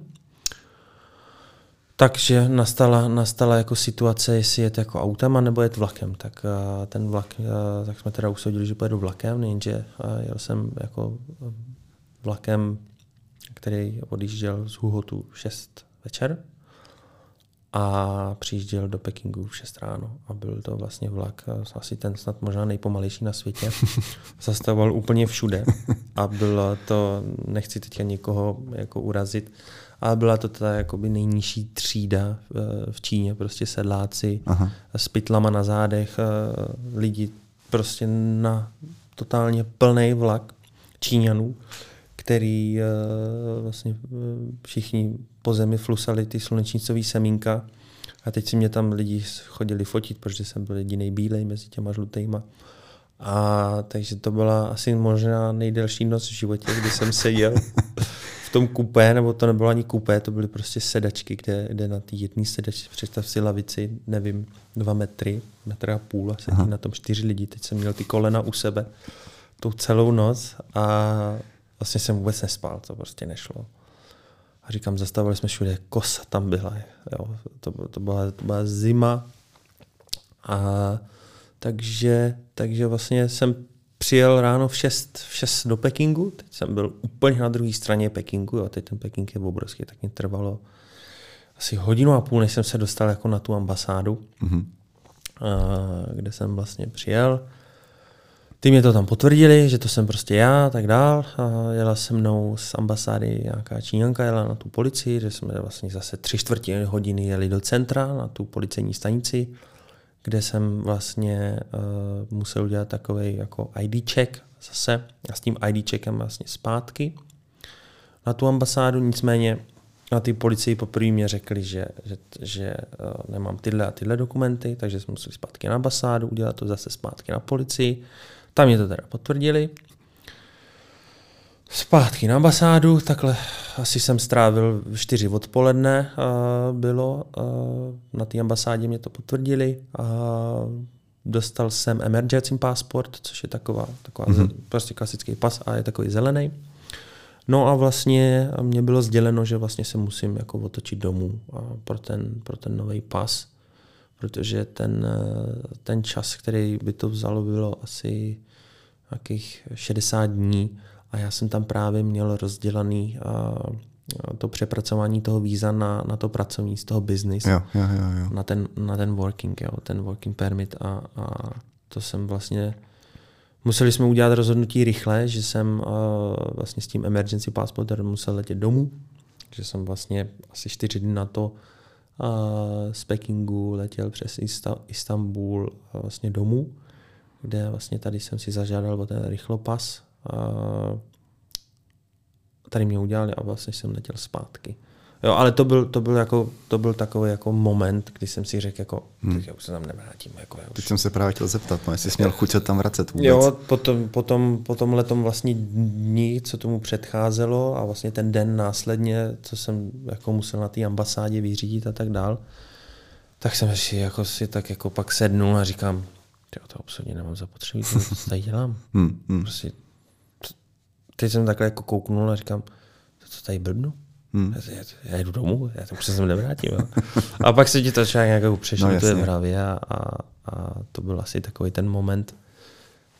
Takže nastala, nastala jako situace, jestli jet jako autem, nebo jet vlakem. Tak uh, ten vlak, uh, tak jsme teda usoudili, že pojedu vlakem, jenže uh, jel jsem jako vlakem, který odjížděl z Huhotu 6 večer a přijížděl do Pekingu v 6 ráno. A byl to vlastně vlak, asi ten snad možná nejpomalejší na světě. Zastavoval úplně všude a bylo to, nechci teďka někoho jako urazit, ale byla to ta jakoby nejnižší třída eh, v Číně, prostě sedláci Aha. s pytlama na zádech, eh, lidi prostě na totálně plný vlak Číňanů, který eh, vlastně všichni po zemi flusali ty slunečnicový semínka a teď si mě tam lidi chodili fotit, protože jsem byl jediný bílej mezi těma žlutýma. A takže to byla asi možná nejdelší noc v životě, kdy jsem seděl v tom kupé, nebo to nebylo ani kupé, to byly prostě sedačky, kde, kde na té jedné sedačce, představ si lavici, nevím, dva metry, metr a půl a sedí na tom čtyři lidi. Teď jsem měl ty kolena u sebe tu celou noc a vlastně jsem vůbec nespal, to prostě nešlo. A říkám, zastavili jsme všude, kosa tam byla, jo, to, to, byla, to byla zima a takže, takže vlastně jsem přijel ráno v 6, v 6 do Pekingu, teď jsem byl úplně na druhé straně Pekingu, jo, teď ten Peking je obrovský, tak mě trvalo asi hodinu a půl, než jsem se dostal jako na tu ambasádu, mm-hmm. kde jsem vlastně přijel. Ty mě to tam potvrdili, že to jsem prostě já, tak dál. A jela se mnou z ambasády nějaká číňanka, jela na tu policii, že jsme vlastně zase tři čtvrtě hodiny jeli do centra na tu policejní stanici kde jsem vlastně uh, musel udělat takový jako ID check zase a s tím ID checkem vlastně zpátky na tu ambasádu, nicméně na ty policii poprvé mě řekli, že, že, že uh, nemám tyhle a tyhle dokumenty, takže jsme museli zpátky na ambasádu, udělat to zase zpátky na policii. Tam mě to teda potvrdili, Zpátky na ambasádu, takhle asi jsem strávil čtyři odpoledne, uh, bylo, uh, na té ambasádě mě to potvrdili a dostal jsem emergency passport, což je taková, taková mm-hmm. prostě klasický pas a je takový zelený. No a vlastně mě bylo sděleno, že vlastně se musím jako otočit domů pro ten, pro ten nový pas, protože ten, ten čas, který by to vzalo, bylo asi nějakých 60 dní a já jsem tam právě měl rozdělaný uh, to přepracování toho víza na, na to pracovní z toho business, jo, jo, jo, jo. Na, ten, na ten working, jo, ten working permit. A, a to jsem vlastně museli jsme udělat rozhodnutí rychle, že jsem uh, vlastně s tím emergency passportem musel letět domů, že jsem vlastně asi čtyři dny na to uh, z Pekingu letěl přes Ista- Istanbul uh, vlastně domů, kde vlastně tady jsem si zažádal o ten rychlopas, tady mě udělali a vlastně jsem letěl zpátky. Jo, ale to byl, to byl, jako, to byl takový jako moment, kdy jsem si řekl, jako, hmm. tak já už se tam nevrátím. Jako, já už... Teď jsem se právě chtěl zeptat, no, jestli jsi měl chuť se tam vracet vůbec. Jo, potom, potom, potom letom vlastně dní, co tomu předcházelo a vlastně ten den následně, co jsem jako musel na té ambasádě vyřídit a tak dál, tak jsem si jako si tak jako pak sednul a říkám, to absolutně nemám zapotřebí, co tady dělám. Hmm, hmm. Prostě, teď jsem takhle jako kouknul a říkám, co tady blbnu? Hmm. Já, já, jdu domů, já už se nevrátím. Jo. A pak se ti to člověk nějak přešlo no, v hlavě a, a, a, to byl asi takový ten moment,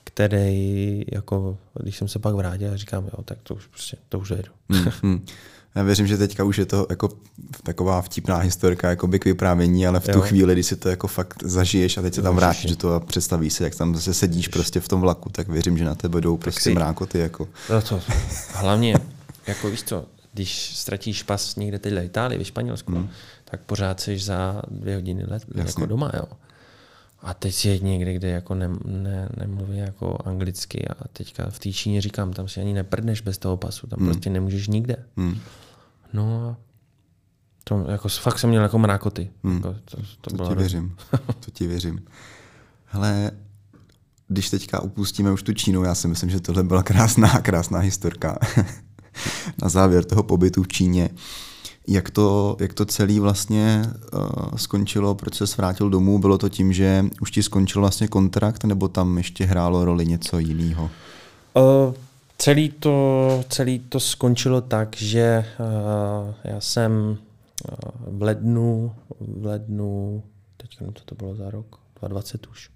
který, jako, když jsem se pak vrátil, říkám, jo, tak to už prostě, to už jedu. Hmm, hmm. Já věřím, že teďka už je to jako taková vtipná historka jako by k vyprávění, ale v tu jo. chvíli, kdy si to jako fakt zažiješ a teď se tam vrátíš do toho a představíš si, jak tam zase sedíš prostě v tom vlaku, tak věřím, že na tebe jdou prostě si... mrákoty. Jako. No to, hlavně, jako víš co, když ztratíš pas někde teď v Itálii, ve Španělsku, mm. tak pořád jsi za dvě hodiny let Jasně. jako doma, jo. A teď si někde, kde jako ne, ne, nemluví jako anglicky a teďka v té Číně říkám, tam si ani neprdneš bez toho pasu, tam mm. prostě nemůžeš nikde. Mm. No a to jako fakt jsem měl jako mrákoty. Mm. Jako, to, to, to ti věřím, to ti věřím. Hele, když teďka upustíme už tu Čínu, já si myslím, že tohle byla krásná, krásná historka na závěr toho pobytu v Číně. Jak to, jak to celé vlastně uh, skončilo, proč se vrátil domů? Bylo to tím, že už ti skončil vlastně kontrakt, nebo tam ještě hrálo roli něco jiného? Uh, celý, to, celý to skončilo tak, že uh, já jsem uh, v lednu, v lednu, teďka to, to bylo za rok, 2020 už,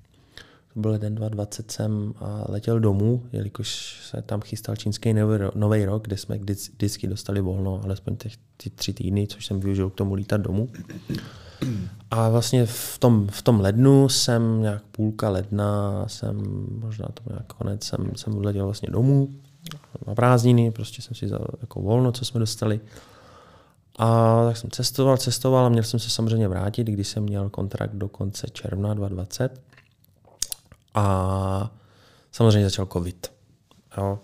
to byl den 2020 jsem a letěl domů, jelikož se tam chystal čínský nový rok, kde jsme vždycky dostali volno, alespoň ty, ty tři týdny, což jsem využil k tomu lítat domů. A vlastně v tom, v tom lednu jsem nějak půlka ledna, jsem možná to nějak konec, jsem, jsem letěl vlastně domů na prázdniny, prostě jsem si vzal jako volno, co jsme dostali. A tak jsem cestoval, cestoval a měl jsem se samozřejmě vrátit, když jsem měl kontrakt do konce června 2020. A samozřejmě začal covid. Jo,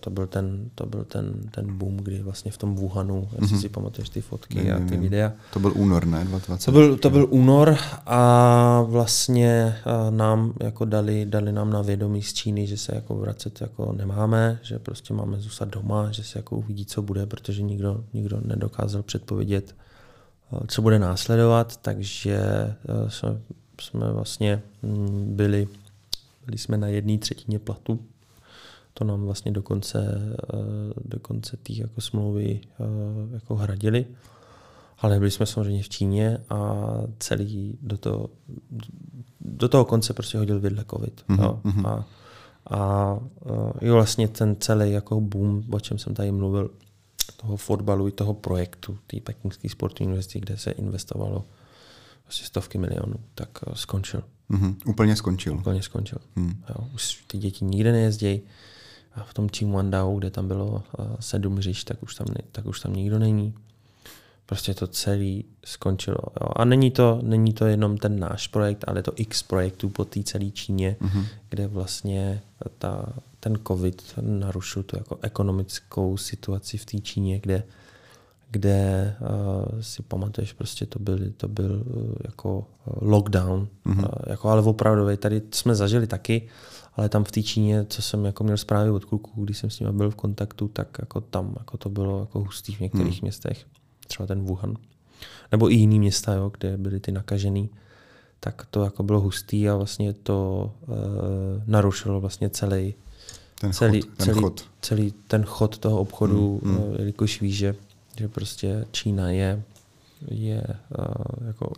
to byl ten, to byl ten, ten boom, kdy vlastně v tom Wuhanu, jestli mm-hmm. si pamatuješ ty fotky ne, a ty ne, videa. To byl únor, ne? 2020. To byl, to byl únor a vlastně nám jako dali, dali nám na vědomí z Číny, že se jako vracet jako nemáme, že prostě máme zůstat doma, že se jako uvidí, co bude, protože nikdo, nikdo nedokázal předpovědět, co bude následovat, takže jsme, jsme vlastně mm, byli byli jsme na jedné třetině platu. To nám vlastně do konce, eh, do konce té jako smlouvy eh, jako hradili. Ale byli jsme samozřejmě v Číně a celý do toho, do toho konce prostě hodil vidle covid. Mm-hmm. Jo. Mhm. A, a eh, jo, vlastně ten celý jako boom, o čem jsem tady mluvil, toho fotbalu i toho projektu, té pekingské sportovní univerzity, kde se investovalo asi stovky milionů, tak skončil. Mm-hmm. Úplně skončil. Úplně skončil. Mm. Jo, už ty děti nikde nejezdí. A v tom Čímuandau, kde tam bylo uh, sedm hřišť, tak už tam, tak už tam nikdo není. Prostě to celý skončilo. Jo. A není to, není to jenom ten náš projekt, ale je to x projektů po té celé Číně, mm-hmm. kde vlastně ta, ten covid narušil tu jako ekonomickou situaci v té Číně, kde kde uh, si pamatuješ, prostě to byl, to byl uh, jako uh, lockdown, mm-hmm. uh, jako ale opravdu, tady jsme zažili taky, ale tam v té Číně, co jsem jako měl zprávy od kluků, když jsem s nimi byl v kontaktu, tak jako tam jako to bylo jako hustý v některých mm. městech, třeba ten Wuhan, nebo i jiný města, jo, kde byly ty nakažený, tak to jako bylo hustý a vlastně to uh, narušilo vlastně celý ten, celý, chod, ten celý, chod. celý ten chod toho obchodu, mm, mm. Jelikož víš, že že prostě Čína je, je uh, jako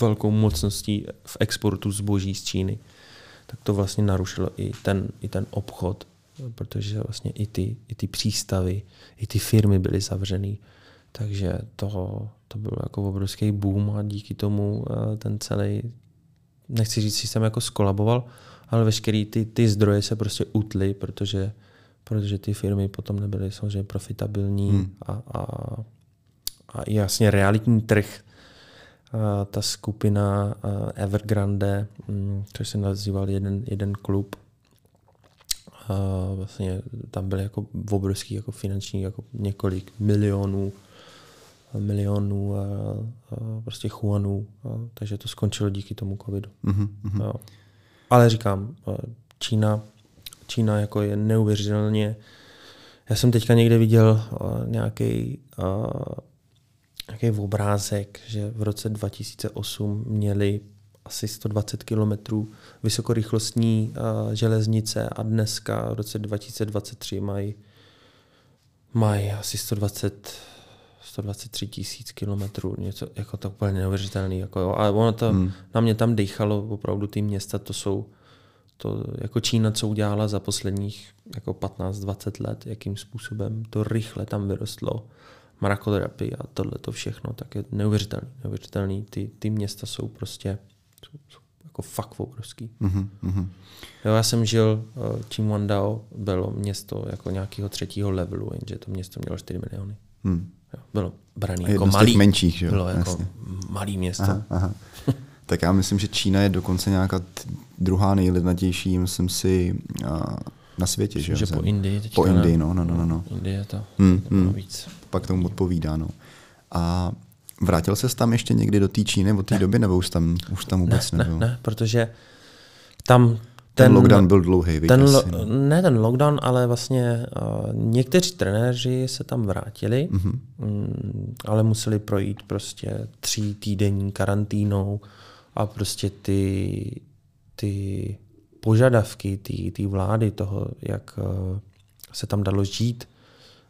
velkou mocností v exportu zboží z Číny, tak to vlastně narušilo i ten, i ten obchod, protože vlastně i ty, i ty přístavy, i ty firmy byly zavřený. Takže to, to byl jako obrovský boom a díky tomu uh, ten celý, nechci říct, systém jako skolaboval, ale veškerý ty, ty zdroje se prostě utly, protože protože ty firmy potom nebyly samozřejmě profitabilní hmm. a, a, a jasně realitní trh. A ta skupina Evergrande, mm, což se nazýval jeden, jeden klub, A vlastně tam byly jako obrovský jako finanční, jako několik milionů milionů a, a prostě chuanů, a, takže to skončilo díky tomu covidu. Mm-hmm. Jo. Ale říkám, Čína, Čína jako je neuvěřitelně, já jsem teďka někde viděl nějaký nějaký obrázek, že v roce 2008 měli asi 120 kilometrů vysokorychlostní uh, železnice a dneska v roce 2023 mají mají asi 120 123 tisíc kilometrů, něco jako to úplně neuvěřitelný. Jako jo. Ale ono to hmm. na mě tam dechalo, opravdu ty města, to jsou to jako Čína, co udělala za posledních jako 15-20 let, jakým způsobem to rychle tam vyrostlo mrakodrapy a tohle to všechno, tak je neuvěřitelný. neuvěřitelný. Ty, ty města jsou prostě jsou, jsou jako fakt obrovský. Mm-hmm. Jo, já jsem žil, uh, Wandao bylo město jako nějakého třetího levelu, jenže to město mělo 4 miliony. Hmm. Jo, bylo braný jako malý. menších, že? Bylo jako Jasně. malý město. Aha, aha. Tak já myslím, že Čína je dokonce nějaká druhá nejlidnatější, myslím si, na světě. Myslím, že, že po Indii. Po Indii, no, no, no, no. Indie to hmm, hmm. víc. Pak tomu odpovídá, no. A vrátil ses tam ještě někdy do té Číny od té ne. doby, nebo už tam, už tam vůbec ne, nebyl? Ne, ne, protože tam ten, ten lockdown byl dlouhý, ten lo, no. Ne ten lockdown, ale vlastně uh, někteří trenéři se tam vrátili, mm-hmm. um, ale museli projít prostě tří týdenní karantínou a prostě ty, ty požadavky té vlády, toho, jak uh, se tam dalo žít,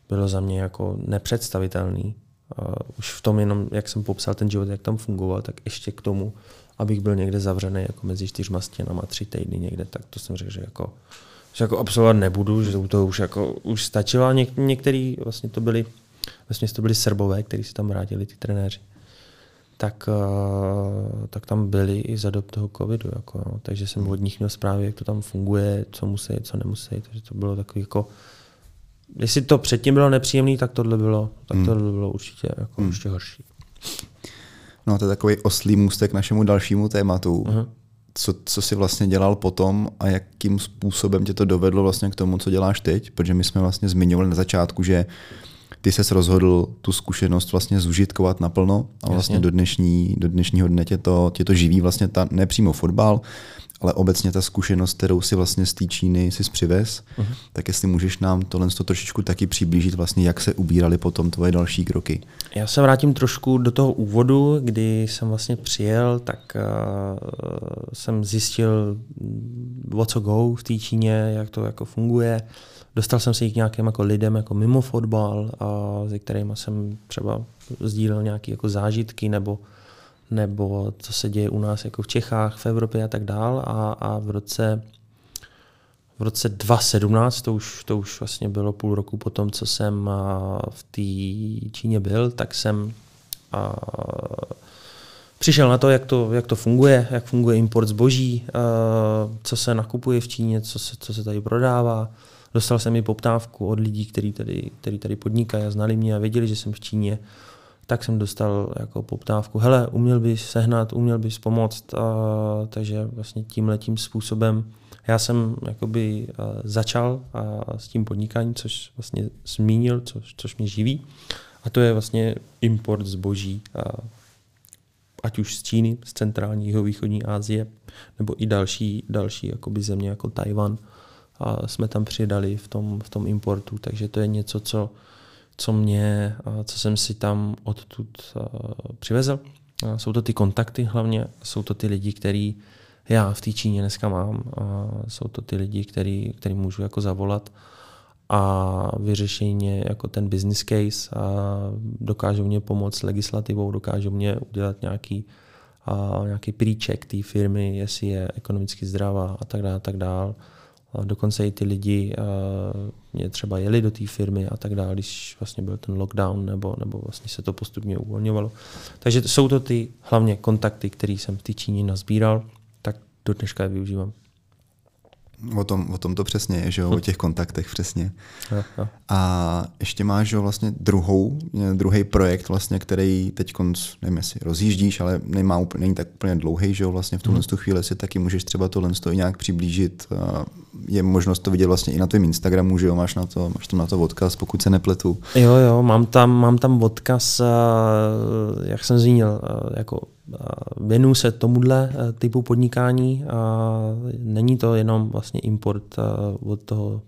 bylo za mě jako nepředstavitelný. Uh, už v tom jenom, jak jsem popsal ten život, jak tam fungoval, tak ještě k tomu, abych byl někde zavřený jako mezi čtyřma stěnama tři týdny někde, tak to jsem řekl, že jako, že jako absolvovat nebudu, že to už jako už stačilo. Něk, některý vlastně to byli, vlastně to byli Srbové, kteří se tam vrátili, ty trenéři tak, uh, tak tam byli i za dob toho covidu. Jako, no. Takže jsem od nich měl zprávy, jak to tam funguje, co musí, co nemusí. Takže to bylo takový jako Jestli to předtím bylo nepříjemné, tak tohle bylo, tak hmm. tohle bylo určitě, jako hmm. určitě horší. No to je takový oslý můstek k našemu dalšímu tématu. Uh-huh. Co, co jsi vlastně dělal potom a jakým způsobem tě to dovedlo vlastně k tomu, co děláš teď? Protože my jsme vlastně zmiňovali na začátku, že ty ses rozhodl tu zkušenost vlastně zužitkovat naplno a vlastně Jasně. do, dnešní, do dnešního dne tě to, tě to živí vlastně ta, nepřímo fotbal, ale obecně ta zkušenost, kterou si vlastně z té Číny si přivez, uh-huh. tak jestli můžeš nám tohle to trošičku taky přiblížit vlastně, jak se ubírali potom tvoje další kroky. Já se vrátím trošku do toho úvodu, kdy jsem vlastně přijel, tak uh, jsem zjistil, o co go v té Číně, jak to jako funguje. Dostal jsem se k nějakým jako lidem jako mimo fotbal, a se kterými jsem třeba sdílel nějaké jako zážitky nebo nebo co se děje u nás jako v Čechách, v Evropě a tak dál. A, a v roce v roce 2017, to už, to už vlastně bylo půl roku po tom, co jsem v té Číně byl, tak jsem a, přišel na to jak, to, jak to funguje, jak funguje import zboží, a, co se nakupuje v Číně, co se, co se tady prodává. Dostal jsem i poptávku od lidí, kteří tady, který tady podnikají a znali mě a věděli, že jsem v Číně. Tak jsem dostal jako poptávku, hele, uměl bys sehnat, uměl bys pomoct, a, takže vlastně tím letím způsobem já jsem jakoby začal a, s tím podnikáním, což vlastně zmínil, což, což mě živí. A to je vlastně import zboží, a, ať už z Číny, z centrální a východní Asie, nebo i další, další jakoby země jako Tajvan a jsme tam přidali v tom, v tom importu, takže to je něco, co co mě, co jsem si tam odtud přivezl. Jsou to ty kontakty hlavně, jsou to ty lidi, který já v té Číně dneska mám. Jsou to ty lidi, který, který můžu jako zavolat a vyřeší mě jako ten business case a dokážou mě pomoct legislativou, dokážou mě udělat nějaký, a nějaký příček té firmy, jestli je ekonomicky zdravá a tak dále, a tak dále. Dokonce i ty lidi mě třeba jeli do té firmy a tak dále, když vlastně byl ten lockdown nebo, nebo vlastně se to postupně uvolňovalo. Takže jsou to ty hlavně kontakty, které jsem v té Číně nazbíral, tak do dneška je využívám. O tom, o tom to přesně je, že jo, o těch kontaktech přesně. Jo, jo. A ještě máš jo, vlastně druhou, druhý projekt, vlastně, který teď nevím, jestli rozjíždíš, ale nemá úplně, není tak úplně dlouhý, že jo, vlastně v tuhle hmm. chvíli si taky můžeš třeba tohle i nějak přiblížit. Je možnost to vidět vlastně i na tvém Instagramu, že jo, máš, na to, máš tam na to odkaz, pokud se nepletu. Jo, jo, mám tam, mám tam odkaz, jak jsem zmínil, jako věnuju se tomuhle eh, typu podnikání a není to jenom vlastně import eh, od toho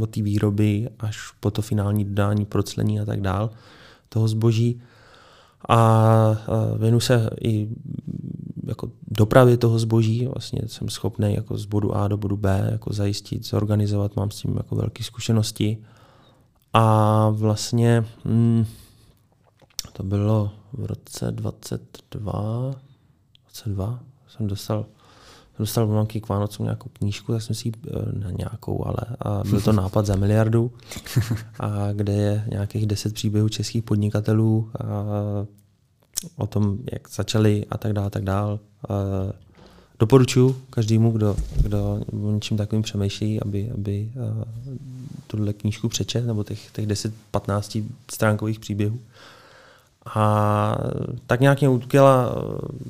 od té výroby až po to finální dodání, proclení a tak dál toho zboží. A eh, věnu se i jako dopravě toho zboží, vlastně jsem schopný jako z bodu A do bodu B jako zajistit, zorganizovat, mám s tím jako velké zkušenosti. A vlastně hmm, to bylo v roce 22, 22 jsem dostal dostal v k Vánocům nějakou knížku, tak jsem si eh, ne nějakou, ale a byl to nápad za miliardu, a kde je nějakých deset příběhů českých podnikatelů a o tom, jak začali a tak dále, tak dále. Doporučuji každému, kdo, kdo o něčím takovým přemýšlí, aby, aby eh, tuhle knížku přečet, nebo těch, těch 10-15 stránkových příběhů. A tak nějak mě utkila,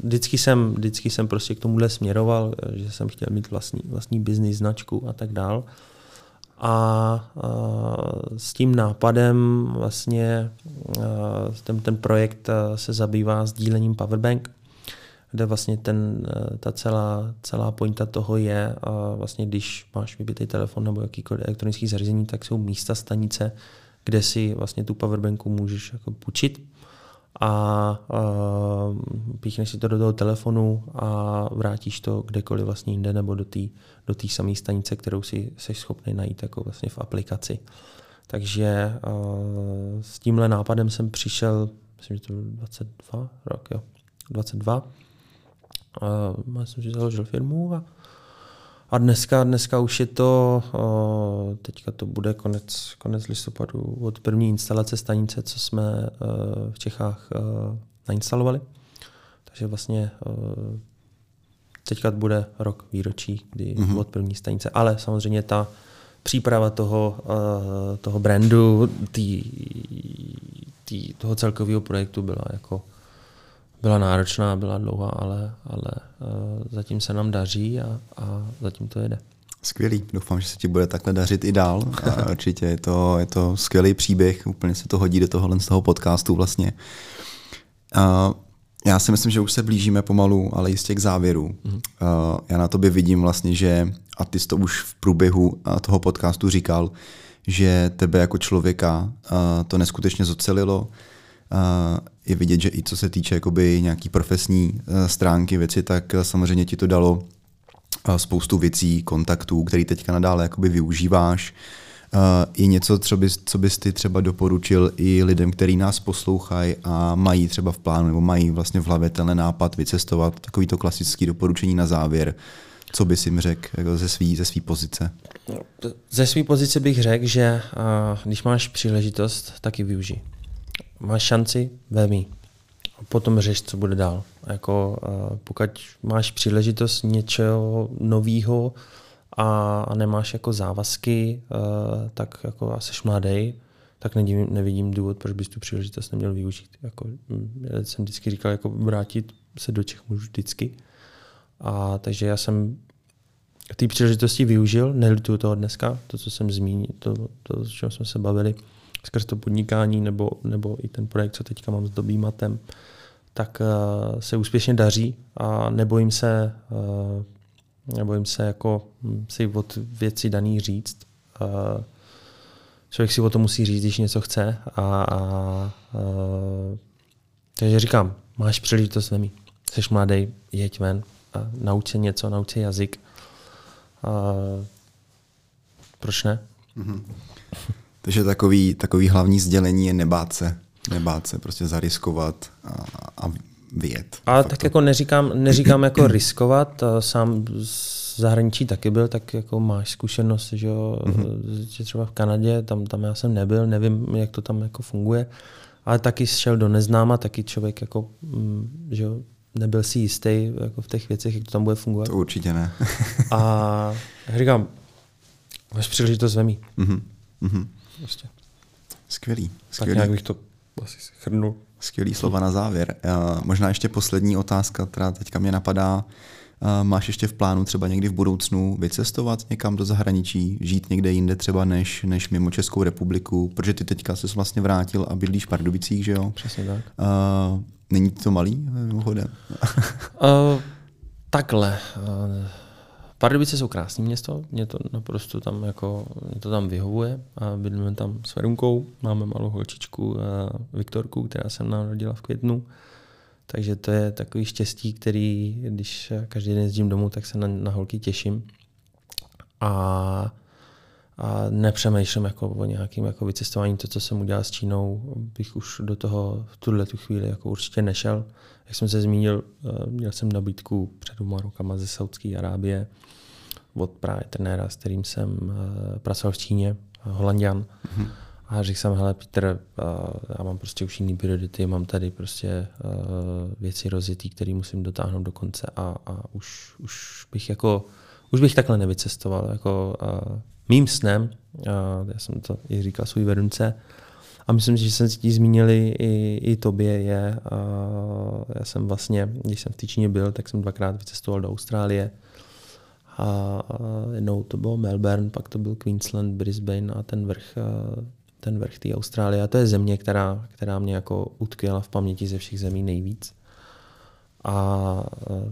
vždycky jsem, vždycky jsem prostě k tomuhle směroval, že jsem chtěl mít vlastní, vlastní biznis, značku a tak dál. A, a s tím nápadem vlastně ten, ten projekt se zabývá sdílením Powerbank, kde vlastně ten, ta celá, celá pointa toho je, vlastně když máš vybitý telefon nebo jakýkoliv elektronický zařízení, tak jsou místa stanice, kde si vlastně tu powerbanku můžeš jako půjčit a uh, píchneš si to do toho telefonu a vrátíš to kdekoliv vlastně jinde nebo do té do samé stanice, kterou si jsi schopný najít jako vlastně v aplikaci. Takže uh, s tímhle nápadem jsem přišel, myslím, že to byl 22 rok, jo, 22. Uh, jsem si založil firmu a a dneska, dneska už je to, teďka to bude konec, konec listopadu od první instalace stanice, co jsme v Čechách nainstalovali. Takže vlastně teďka bude rok výročí, kdy mm-hmm. od první stanice. Ale samozřejmě ta příprava toho, toho brandu, tý, tý, toho celkového projektu byla jako byla náročná, byla dlouhá, ale, ale uh, zatím se nám daří a, a zatím to jede. Skvělý, doufám, že se ti bude takhle dařit i dál. A určitě je to, je to skvělý příběh, úplně se to hodí do tohohle z toho podcastu vlastně. Uh, já si myslím, že už se blížíme pomalu, ale jistě k závěru. Mm-hmm. Uh, já na tobě vidím vlastně, že, a ty jsi to už v průběhu toho podcastu říkal, že tebe jako člověka uh, to neskutečně zocelilo, je vidět, že i co se týče jakoby nějaký profesní e, stránky věci, tak e, samozřejmě ti to dalo e, spoustu věcí, kontaktů, který teďka nadále jakoby využíváš. Je něco, co bys, co bys ty třeba doporučil i lidem, kteří nás poslouchají a mají třeba v plánu nebo mají vlastně v hlavě tenhle nápad vycestovat, takový to klasický doporučení na závěr. Co bys jim řekl jako ze své ze svý pozice? Ze své pozice bych řekl, že uh, když máš příležitost, tak ji využij máš šanci, velmi. A potom řeš, co bude dál. Jako, pokud máš příležitost něčeho nového a, nemáš jako závazky, tak jako a jsi mladý, tak nevidím, nevidím důvod, proč bys tu příležitost neměl využít. Jako, hm, já jsem vždycky říkal, jako vrátit se do Čech můžu vždycky. A takže já jsem té příležitosti využil, nelituju toho dneska, to, co jsem zmínil, to, to, o čem jsme se bavili, skrz to podnikání nebo, nebo i ten projekt, co teďka mám s Dobímatem, tak uh, se úspěšně daří a nebojím se, uh, nebojím se jako hm, si od věci daný říct. Uh, člověk si o to musí říct, když něco chce. A, a, uh, takže říkám, máš příležitost vemi. Jsi mladý, jeď ven a nauč se něco, nauč se jazyk. Uh, proč ne? Mm-hmm. Takže takový, takový hlavní sdělení je nebát se. Nebát se, prostě zariskovat a, a vyjet. A tak to. jako neříkám, neříkám jako riskovat, sám z zahraničí taky byl, tak jako máš zkušenost, že jo, mm-hmm. třeba v Kanadě, tam, tam já jsem nebyl, nevím, jak to tam jako funguje, ale taky šel do neznáma, taky člověk jako, mm, že jo, nebyl si jistý jako v těch věcech, jak to tam bude fungovat. To určitě ne. a jak říkám, máš příležitost vemí. Mm-hmm. Mm-hmm. Prostě. Skvělý. Skvělý. Tak nějak bych to asi chrnul. Skvělý slova na závěr. Uh, možná ještě poslední otázka, která teďka mě napadá. Uh, máš ještě v plánu třeba někdy v budoucnu vycestovat někam do zahraničí, žít někde jinde třeba než, než mimo Českou republiku, protože ty teďka jsi vlastně vrátil a bydlíš v Pardubicích, že jo? Přesně tak. Uh, není to malý mimochodem? uh, takhle. Uh, Pardubice jsou krásné město, mě to naprosto tam jako, mě to tam vyhovuje a bydlíme tam s Verunkou, máme malou holčičku Viktorku, která se narodila v květnu, takže to je takový štěstí, který, když každý den jezdím domů, tak se na, na holky těším. A, a nepřemýšlím jako o nějakým jako vycestování. To, co jsem udělal s Čínou, bych už do toho v tuhle tu chvíli jako určitě nešel. Jak jsem se zmínil, eh, měl jsem nabídku před dvěma rokama ze Saudské Arábie, od právě trenéra, s kterým jsem uh, pracoval v Číně, Holandian. Mm-hmm. A řekl jsem, hele Petr, uh, já mám prostě už jiný priority, mám tady prostě věci rozjetý, které musím dotáhnout do konce a, a už, už bych jako, už bych takhle nevycestoval. Jako, uh, mým snem, uh, já jsem to i říkal svůj vedunce, a myslím, že jsem si ti zmínili i, i tobě je, uh, já jsem vlastně, když jsem v Tyčině byl, tak jsem dvakrát vycestoval do Austrálie, a jednou to bylo Melbourne, pak to byl Queensland, Brisbane a ten vrch, ten vrch té Austrálie. A to je země, která, která mě jako utkvěla v paměti ze všech zemí nejvíc. A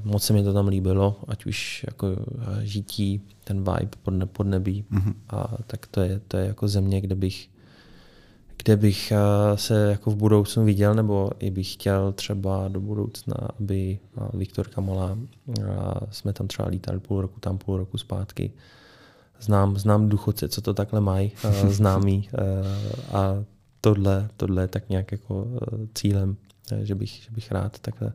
moc se mi to tam líbilo, ať už jako žití, ten vibe pod, ne, pod nebí. Mm-hmm. A tak to je, to je jako země, kde bych kde bych eh, se jako v budoucnu viděl, nebo i bych chtěl třeba do budoucna, aby Viktorka malá, eh, jsme tam třeba lítali půl roku tam, půl roku zpátky. Znám, znám duchoce, co to takhle mají, známý a tohle, tohle je tak nějak jako cílem, že bych, že bych rád takhle,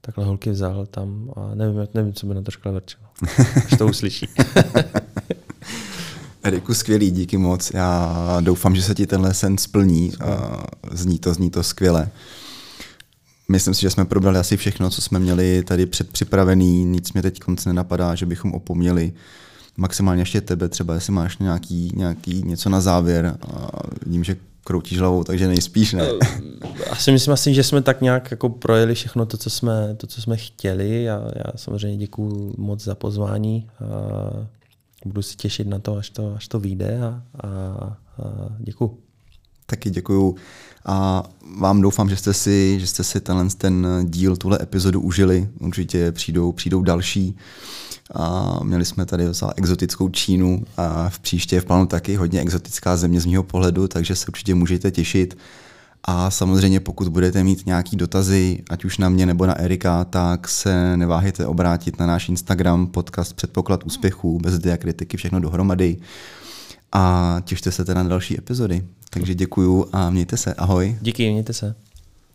takhle holky vzal tam a nevím, nevím co by na to škole vrčelo, až to uslyší. Eriku, skvělý, díky moc. Já doufám, že se ti tenhle sen splní. Zní to, zní to skvěle. Myslím si, že jsme probrali asi všechno, co jsme měli tady předpřipravený. Nic mě teď konce nenapadá, že bychom opomněli maximálně ještě tebe, třeba jestli máš nějaký, nějaký něco na závěr. A vidím, že kroutíš hlavou, takže nejspíš ne. Asi myslím asi, že jsme tak nějak jako projeli všechno to, co jsme, to, co jsme chtěli. Já, já samozřejmě děkuji moc za pozvání budu si těšit na to, až to, až to vyjde a, a, a děkuju. Taky děkuju a vám doufám, že jste si, že jste si tenhle ten díl, tuhle epizodu užili. Určitě přijdou, přijdou další. A měli jsme tady za exotickou Čínu a v příště v plánu taky hodně exotická země z mého pohledu, takže se určitě můžete těšit. A samozřejmě pokud budete mít nějaký dotazy, ať už na mě nebo na Erika, tak se neváhejte obrátit na náš Instagram, podcast Předpoklad úspěchů, bez diakritiky, všechno dohromady. A těšte se teda na další epizody. Takže děkuju a mějte se. Ahoj. Díky, mějte se.